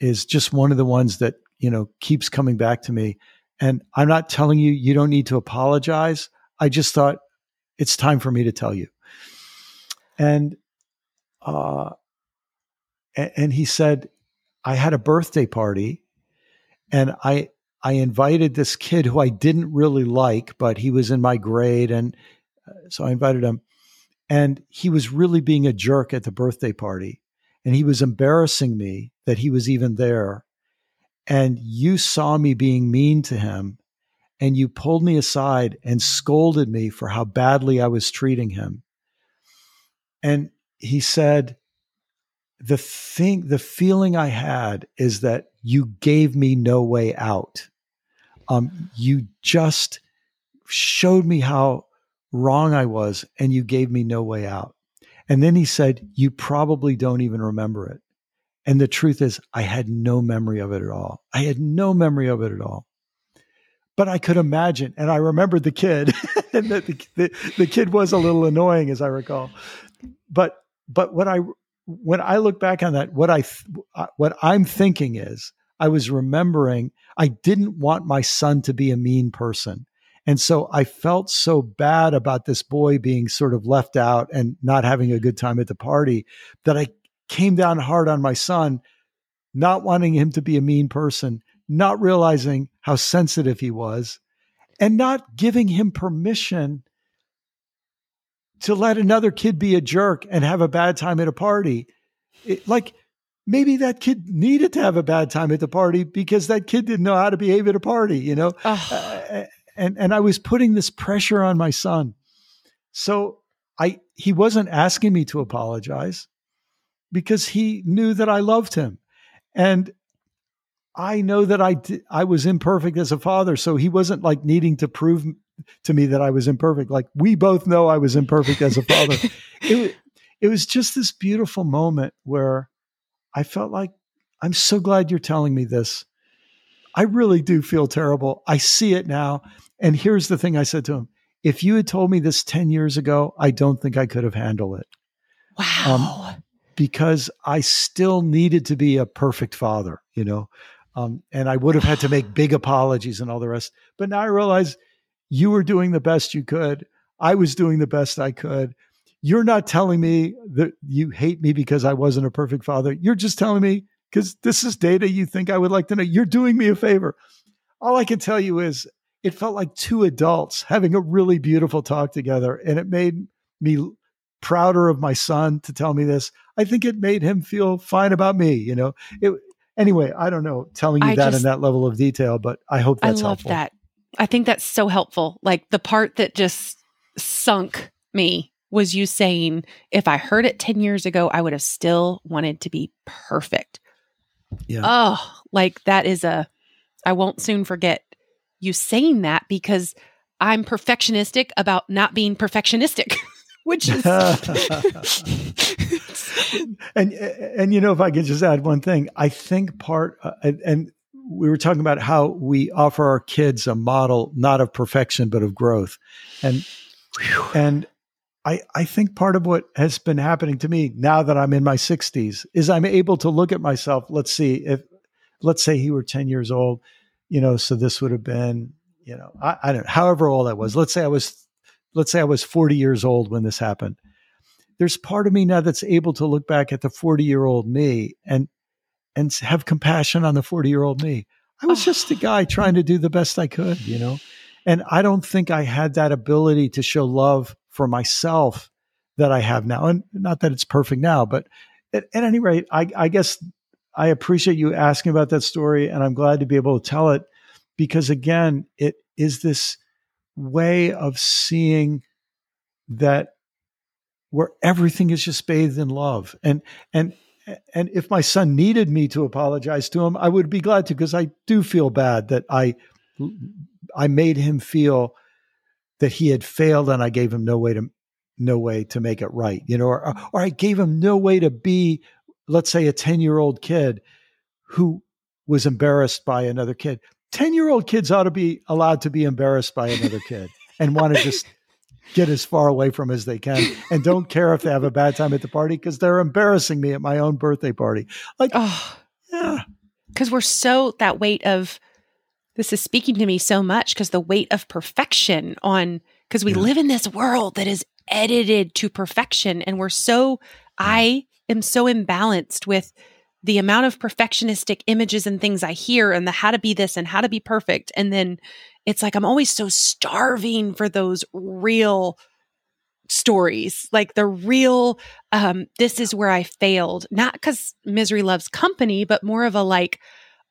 G: is just one of the ones that, you know, keeps coming back to me. And I'm not telling you, you don't need to apologize. I just thought it's time for me to tell you. And, uh, and he said, I had a birthday party and I, I invited this kid who I didn't really like, but he was in my grade. And uh, so I invited him. And he was really being a jerk at the birthday party. And he was embarrassing me that he was even there and you saw me being mean to him and you pulled me aside and scolded me for how badly I was treating him. And he said, the thing, the feeling I had is that you gave me no way out. Um, you just showed me how wrong I was and you gave me no way out. And then he said, You probably don't even remember it. And the truth is, I had no memory of it at all. I had no memory of it at all. But I could imagine, and I remembered the kid, and that the, the, the kid was a little annoying, as I recall. But but what I when I look back on that, what I uh, what I'm thinking is, I was remembering I didn't want my son to be a mean person. And so I felt so bad about this boy being sort of left out and not having a good time at the party that I came down hard on my son, not wanting him to be a mean person, not realizing how sensitive he was, and not giving him permission to let another kid be a jerk and have a bad time at a party. It, like maybe that kid needed to have a bad time at the party because that kid didn't know how to behave at a party, you know? Uh, and and I was putting this pressure on my son. So I he wasn't asking me to apologize because he knew that I loved him. And I know that I I was imperfect as a father, so he wasn't like needing to prove to me that I was imperfect. Like we both know I was imperfect as a father. it it was just this beautiful moment where I felt like I'm so glad you're telling me this. I really do feel terrible. I see it now. And here's the thing I said to him. If you had told me this 10 years ago, I don't think I could have handled it
A: Wow.
G: Um, because I still needed to be a perfect father, you know, um, and I would have had to make big apologies and all the rest. But now I realize you were doing the best you could. I was doing the best I could. You're not telling me that you hate me because I wasn't a perfect father. You're just telling me because this is data you think I would like to know. You're doing me a favor. All I can tell you is it felt like two adults having a really beautiful talk together, and it made me prouder of my son to tell me this. I think it made him feel fine about me. You know, it, anyway, I don't know telling you
A: I
G: that
A: just-
G: in that level of detail, but I hope that's helpful.
A: I love
G: helpful.
A: that. I think that's so helpful. Like the part that just sunk me was you saying, if I heard it 10 years ago, I would have still wanted to be perfect.
G: Yeah.
A: Oh, like that is a, I won't soon forget you saying that because I'm perfectionistic about not being perfectionistic, which is.
G: and and you know if I could just add one thing, I think part uh, and, and we were talking about how we offer our kids a model not of perfection but of growth, and and I I think part of what has been happening to me now that I'm in my 60s is I'm able to look at myself. Let's see if let's say he were 10 years old, you know, so this would have been you know I, I don't however old I was. Let's say I was let's say I was 40 years old when this happened there's part of me now that's able to look back at the 40 year old me and and have compassion on the 40 year old me. I was just a guy trying to do the best I could, you know. And I don't think I had that ability to show love for myself that I have now. And not that it's perfect now, but at, at any rate, I, I guess I appreciate you asking about that story, and I'm glad to be able to tell it because again, it is this way of seeing that where everything is just bathed in love. And and and if my son needed me to apologize to him i would be glad to because i do feel bad that i i made him feel that he had failed and i gave him no way to no way to make it right you know or, or i gave him no way to be let's say a 10 year old kid who was embarrassed by another kid. 10 year old kids ought to be allowed to be embarrassed by another kid and want to just get as far away from as they can and don't care if they have a bad time at the party because they're embarrassing me at my own birthday party. Like,
A: oh,
G: yeah,
A: because we're so that weight of this is speaking to me so much because the weight of perfection on because we
G: Yeah.
A: live in this world that is edited to perfection and we're so i am so imbalanced with the amount of perfectionistic images and things i hear and the how to be this and how to be perfect and then it's like i'm always so starving for those real stories like the real um this is where i failed not because misery loves company but more of a like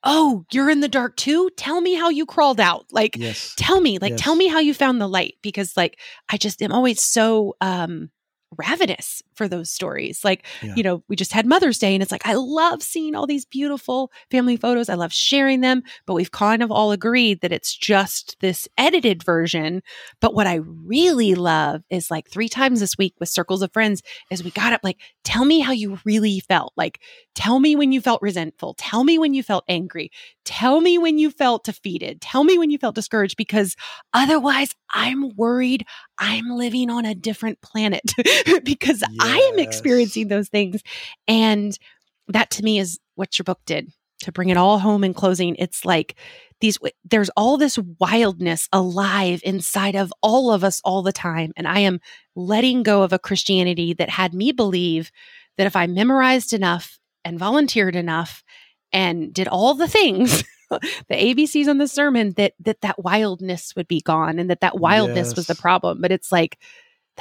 A: oh you're in the dark too tell me how you crawled out like
G: yes.
A: tell me like
G: Yes.
A: tell me how you found the light because like i just am always so um ravenous for those stories. Like
G: Yeah.
A: you know we just had mother's day and it's like i love seeing all these beautiful family photos. I love sharing them but we've kind of all agreed that it's just this edited version. But what i really love is like three times this week with circles of friends is we got up like tell me how you really felt. Like tell me when you felt resentful. Tell me when you felt angry. Tell me when you felt defeated. Tell me when you felt discouraged because otherwise i'm worried i'm living on a different planet because i am
G: Yes.
A: experiencing those things and that to me is what your book did to bring it all home in closing. It's like these there's all this wildness alive inside of all of us all the time and i am letting go of a christianity that had me believe that if i memorized enough and volunteered enough and did all the things the abcs on the sermon that that that wildness would be gone and that that wildness was the problem. But it's like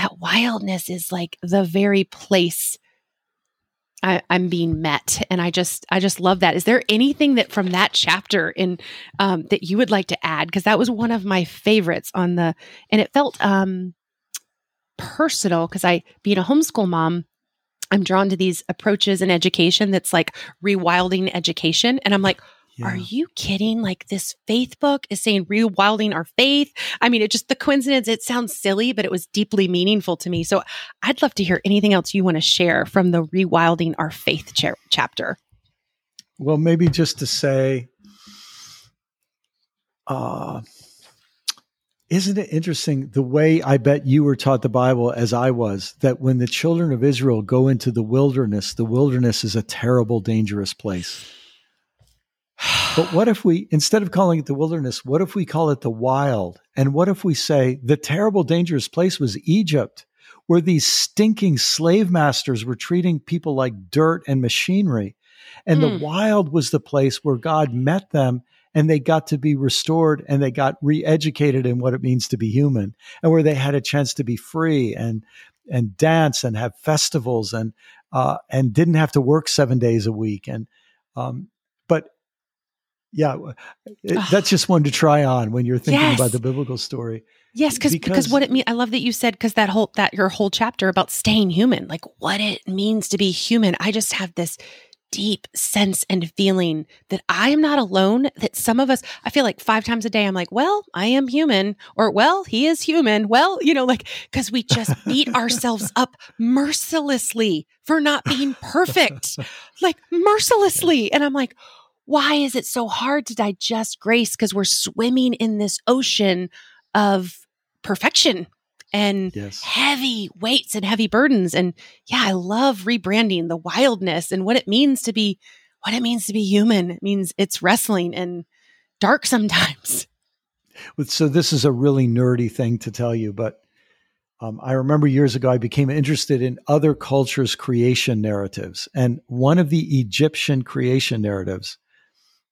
A: that wildness is like the very place I, am being met, and I just I just love that. Is there anything that from that chapter in um, that you would like to add? Because that was one of my favorites on the, and it felt um, personal because I, being a homeschool mom, I'm drawn to these approaches in education that's like rewilding education, and I'm like yeah. Are you kidding? Like this faith book is saying rewilding our faith. I mean, it just the coincidence, it sounds silly, but it was deeply meaningful to me. So I'd love to hear anything else you want to share from the rewilding our faith cha- chapter.
G: Well, maybe just to say, uh, isn't it interesting the way I bet you were taught the Bible as I was that when the children of Israel go into the wilderness, the wilderness is a terrible, dangerous place. But what if we, instead of calling it the wilderness, what if we call it the wild? And what if we say the terrible, dangerous place was Egypt, where these stinking slave masters were treating people like dirt and machinery? And mm. the hmm. wild was the place where God met them and they got to be restored and they got re-educated in what it means to be human and where they had a chance to be free and and dance and have festivals and uh, and didn't have to work seven days a week and um, yeah, that's just one to try on when you're thinking yes. about the biblical story.
A: Yes, because because what it means. I love that you said because that whole that your whole chapter about staying human, like what it means to be human. I just have this deep sense and feeling that I am not alone. That some of us, I feel like five times a day, I'm like, well, I am human, or well, he is human. Well, you know, like because we just beat ourselves up mercilessly for not being perfect, like mercilessly, and I'm like why is it so hard to digest grace? Because we're swimming in this ocean of perfection and yes. heavy weights and heavy burdens. And yeah, I love rebranding the wildness and what it means to be what it means to be human. It means it's wrestling and dark sometimes.
G: So this is a really nerdy thing to tell you, but um, I remember years ago I became interested in other cultures' creation narratives, and one of the Egyptian creation narratives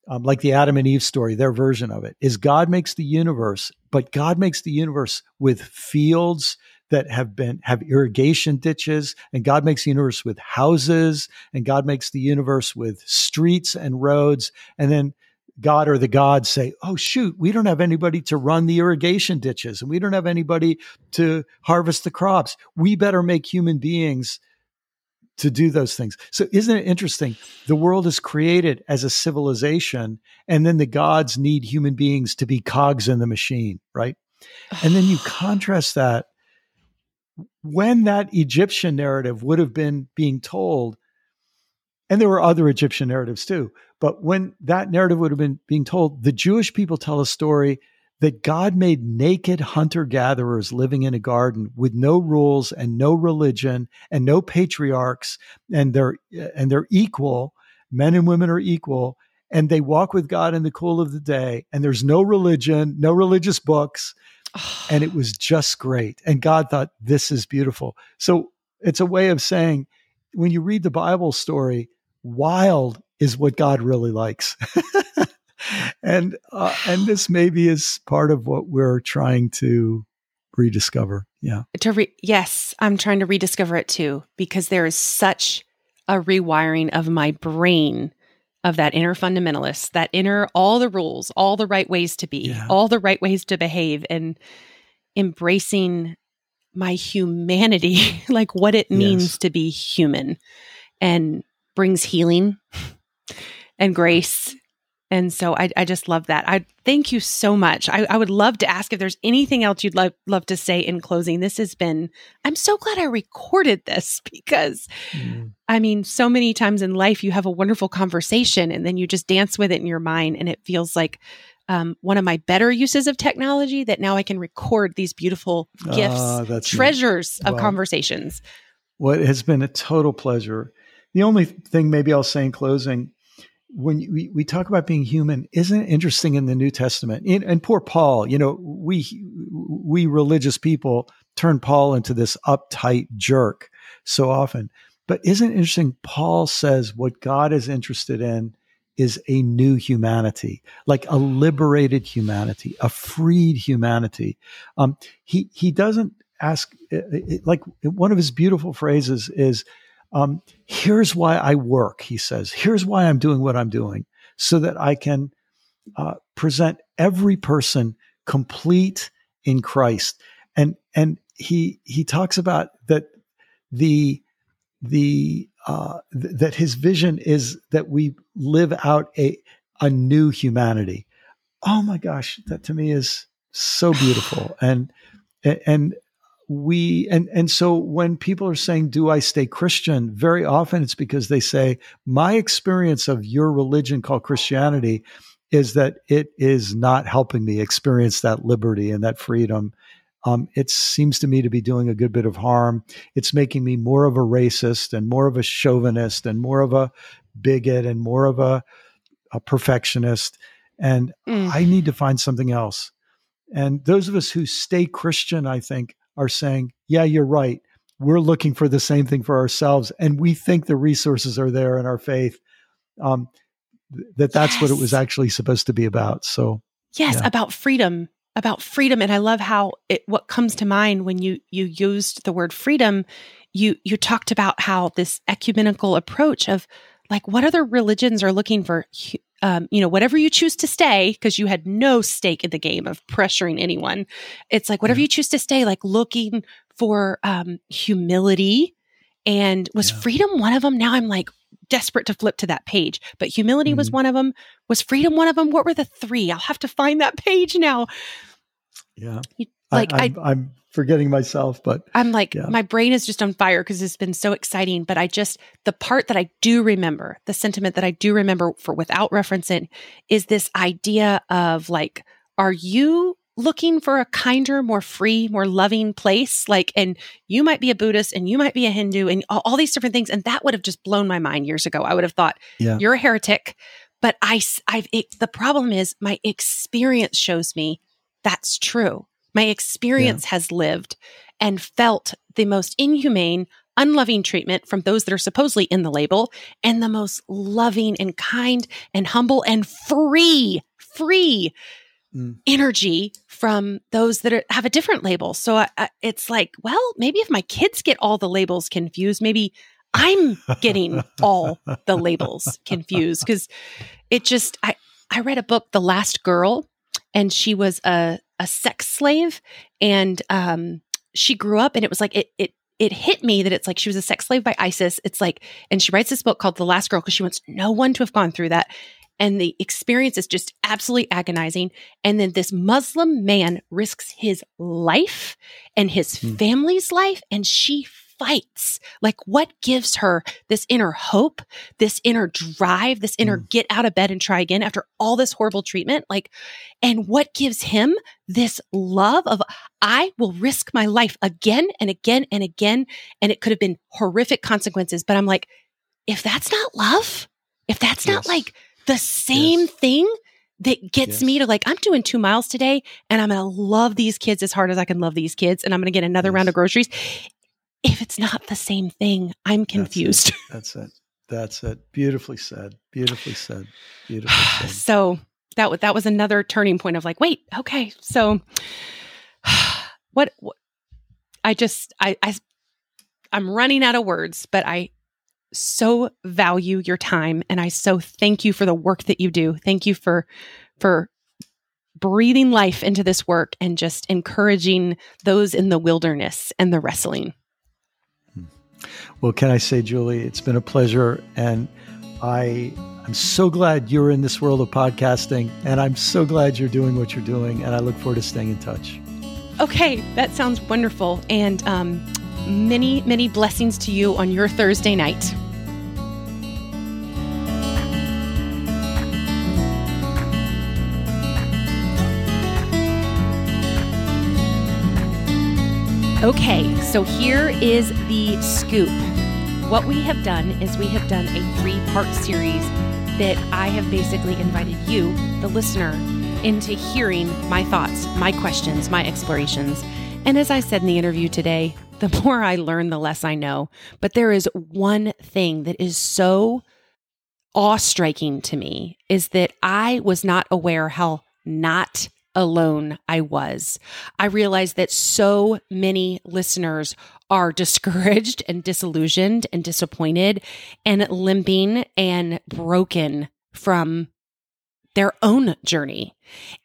G: um, like the Adam and Eve story, their version of it is God makes the universe, but God makes the universe with fields that have been have irrigation ditches, and God makes the universe with houses, and God makes the universe with streets and roads, and then God or the gods say, "Oh shoot, we don't have anybody to run the irrigation ditches, and we don't have anybody to harvest the crops. We better make human beings." To do those things. So isn't it interesting? The world is created as a civilization and then the gods need human beings to be cogs in the machine, right? And then you contrast that when that Egyptian narrative would have been being told and there were other Egyptian narratives too, but when that narrative would have been being told, the Jewish people tell a story that God made naked hunter gatherers living in a garden with no rules and no religion and no patriarchs and they're and they're equal men and women are equal and they walk with God in the cool of the day and there's no religion no religious books and it was just great. And God thought this is beautiful. So it's a way of saying when you read the bible story wild is what God really likes and uh, and this maybe is part of what we're trying to rediscover. Yeah.
A: To re- yes, I'm trying to rediscover it too because there is such a rewiring of my brain of that inner fundamentalist, that inner all the rules, all the right ways to be, yeah. all the right ways to behave and embracing my humanity, like what it means yes. to be human and brings healing and grace and so I, I just love that. I thank you so much. I, I would love to ask if there's anything else you'd love, love to say in closing. This has been, I'm so glad I recorded this because mm. I mean, so many times in life you have a wonderful conversation and then you just dance with it in your mind. And it feels like um, one of my better uses of technology that now I can record these beautiful gifts, uh, treasures of conversations.
G: What well, has been a total pleasure. The only thing maybe I'll say in closing when we, we talk about being human, isn't it interesting in the New Testament? In, and poor Paul, you know, we we religious people turn Paul into this uptight jerk so often. But isn't it interesting? Paul says what God is interested in is a new humanity, like a liberated humanity, a freed humanity. Um, he he doesn't ask, it, it- like one of his beautiful phrases is, um, "Here's why I work." He says, "Here's why I'm doing what I'm doing, so that I can uh, present every person complete in Christ." And and he he talks about that the the uh, th- that his vision is that we live out a a new humanity. Oh my gosh, that to me is so beautiful. And and we and and so when people are saying, "Do I stay Christian?" Very often it's because they say, "My experience of your religion called Christianity is that it is not helping me experience that liberty and that freedom." Um, it seems to me to be doing a good bit of harm. It's making me more of a racist and more of a chauvinist and more of a bigot and more of a, a perfectionist. And
A: Mm.
G: I need to find something else. And those of us who stay Christian, I think, are saying, yeah, you're right. We're looking for the same thing for ourselves. And we think the resources are there in our faith. Um, that that's what it was actually supposed to be about. So,
A: Yes,
G: Yeah.
A: about freedom, about freedom, and I love how it. What comes to mind when you you used the word freedom, you you talked about how this ecumenical approach of like what other religions are looking for. hu- Um, you know, whatever you choose to stay, because you had no stake in the game of pressuring anyone. It's like whatever
G: Yeah.
A: you choose to stay, like looking for um, humility, and was
G: Yeah.
A: freedom one of them. Now I'm like desperate to flip to that page, but humility was
G: Mhm.
A: one of them. Was freedom one of them? What were the three? I'll have to find that page now.
G: yeah.
A: You- like,
G: I, I'm forgetting myself, but
A: I'm like,
G: Yeah.
A: my brain is just on fire because it's been so exciting. But I just, the part that I do remember, the sentiment that I do remember for without referencing is this idea of like, are you looking for a kinder, more free, more loving place? Like, and you might be a Buddhist and you might be a Hindu and all, all these different things. And that would have just blown my mind years ago. I would have thought,
G: Yeah.
A: you're a heretic. But I, I've, it, the problem is my experience shows me that's true. My experience has lived and felt the most inhumane, unloving treatment from those that are supposedly in the label and the most loving and kind and humble and free, free
G: Mm.
A: energy from those that are, have a different label. So I, I, it's like, well, maybe if my kids get all the labels confused, maybe I'm getting all the labels confused because it just I I read a book, The Last Girl, and she was a a sex slave, and um she grew up, and it was like it it it hit me that it's like she was a sex slave by ISIS. It's like, and she writes this book called The Last Girl because she wants no one to have gone through that. And the experience is just absolutely agonizing. And then this Muslim man risks his life and his
G: Hmm.
A: family's life, and she fights. Like, what gives her this inner hope, this inner drive, this inner mm. get out of bed and try again after all this horrible treatment? Like, and what gives him this love of, I will risk my life again and again and again. And it could have been horrific consequences. But I'm like, if that's not love, if that's not like the same
G: Yes.
A: thing that gets
G: Yes.
A: me to like, I'm doing two miles today and I'm going to love these kids as hard as I can love these kids. And I'm going to get another round of groceries. If it's not the same thing, I'm confused.
G: That's it. That's it. Beautifully said. Beautifully said. Beautifully said.
A: so that was that was another turning point of like, wait, okay, so what, what I just I I I'm running out of words, but I so value your time and I so thank you for the work that you do. Thank you for for breathing life into this work and just encouraging those in the wilderness and the wrestling.
G: Well, can I say, Julie, it's been a pleasure, and I I'm so glad you're in this world of podcasting, and I'm so glad you're doing what you're doing, and I look forward to staying in touch.
A: Okay, that sounds wonderful. And um, many, many blessings to you on your Thursday night. Okay, so here is the scoop. What we have done is we have done a three part series that I have basically invited you, the listener, into hearing my thoughts, my questions, my explorations. And as I said in the interview today, the more I learn, the less I know. But there is one thing that is so awe striking to me is that I was not aware how not alone I was. I realized that so many listeners are discouraged and disillusioned and disappointed and limping and broken from their own journey.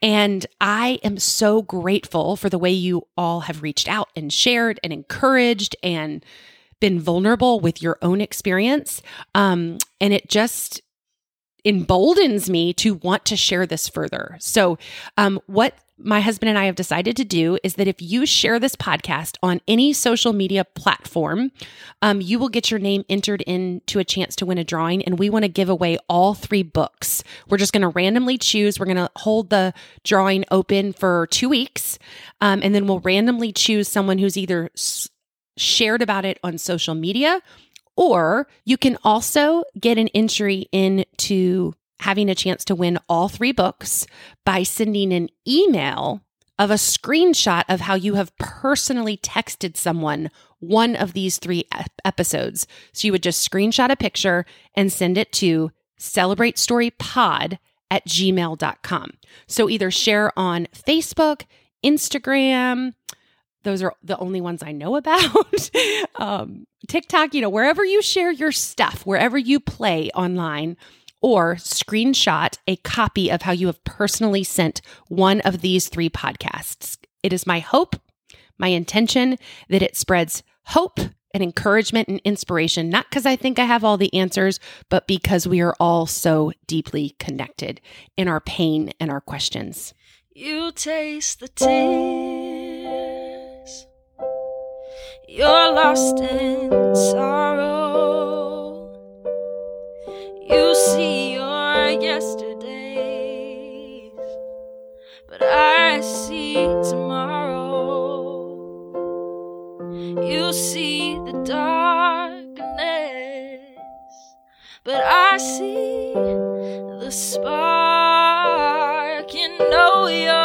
A: And I am so grateful for the way you all have reached out and shared and encouraged and been vulnerable with your own experience. Um, and it just emboldens me to want to share this further. So, um, what my husband and I have decided to do is that if you share this podcast on any social media platform, um, you will get your name entered into a chance to win a drawing. And we want to give away all three books. We're just going to randomly choose. We're going to hold the drawing open for two weeks. Um, and then we'll randomly choose someone who's either shared about it on social media or you can also get an entry into having a chance to win all three books by sending an email of a screenshot of how you have personally texted someone one of these three ep- episodes. So you would just screenshot a picture and send it to celebratestorypod at gmail.com. So either share on Facebook, Instagram, those are the only ones I know about. um, TikTok, you know, wherever you share your stuff, wherever you play online, or screenshot a copy of how you have personally sent one of these three podcasts. It is my hope, my intention that it spreads hope and encouragement and inspiration, not because I think I have all the answers, but because we are all so deeply connected in our pain and our questions.
F: You taste the tears. You're lost in sorrow. You see your yesterdays, but I see tomorrow. You see the darkness, but I see the spark. You know your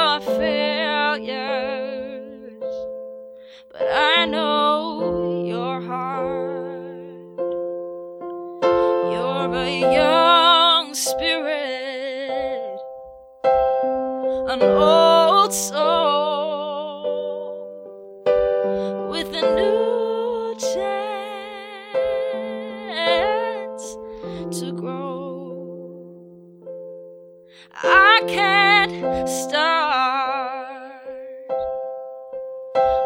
F: an old soul with a new chance to grow. I can't start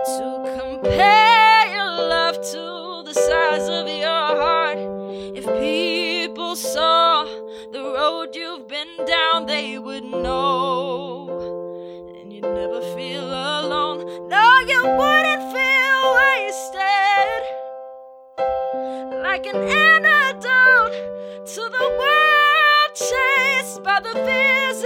F: to compare your love to the size of your heart. If people saw the road you've been down, they would know. No, you wouldn't feel wasted. Like an antidote to the world chased by the fears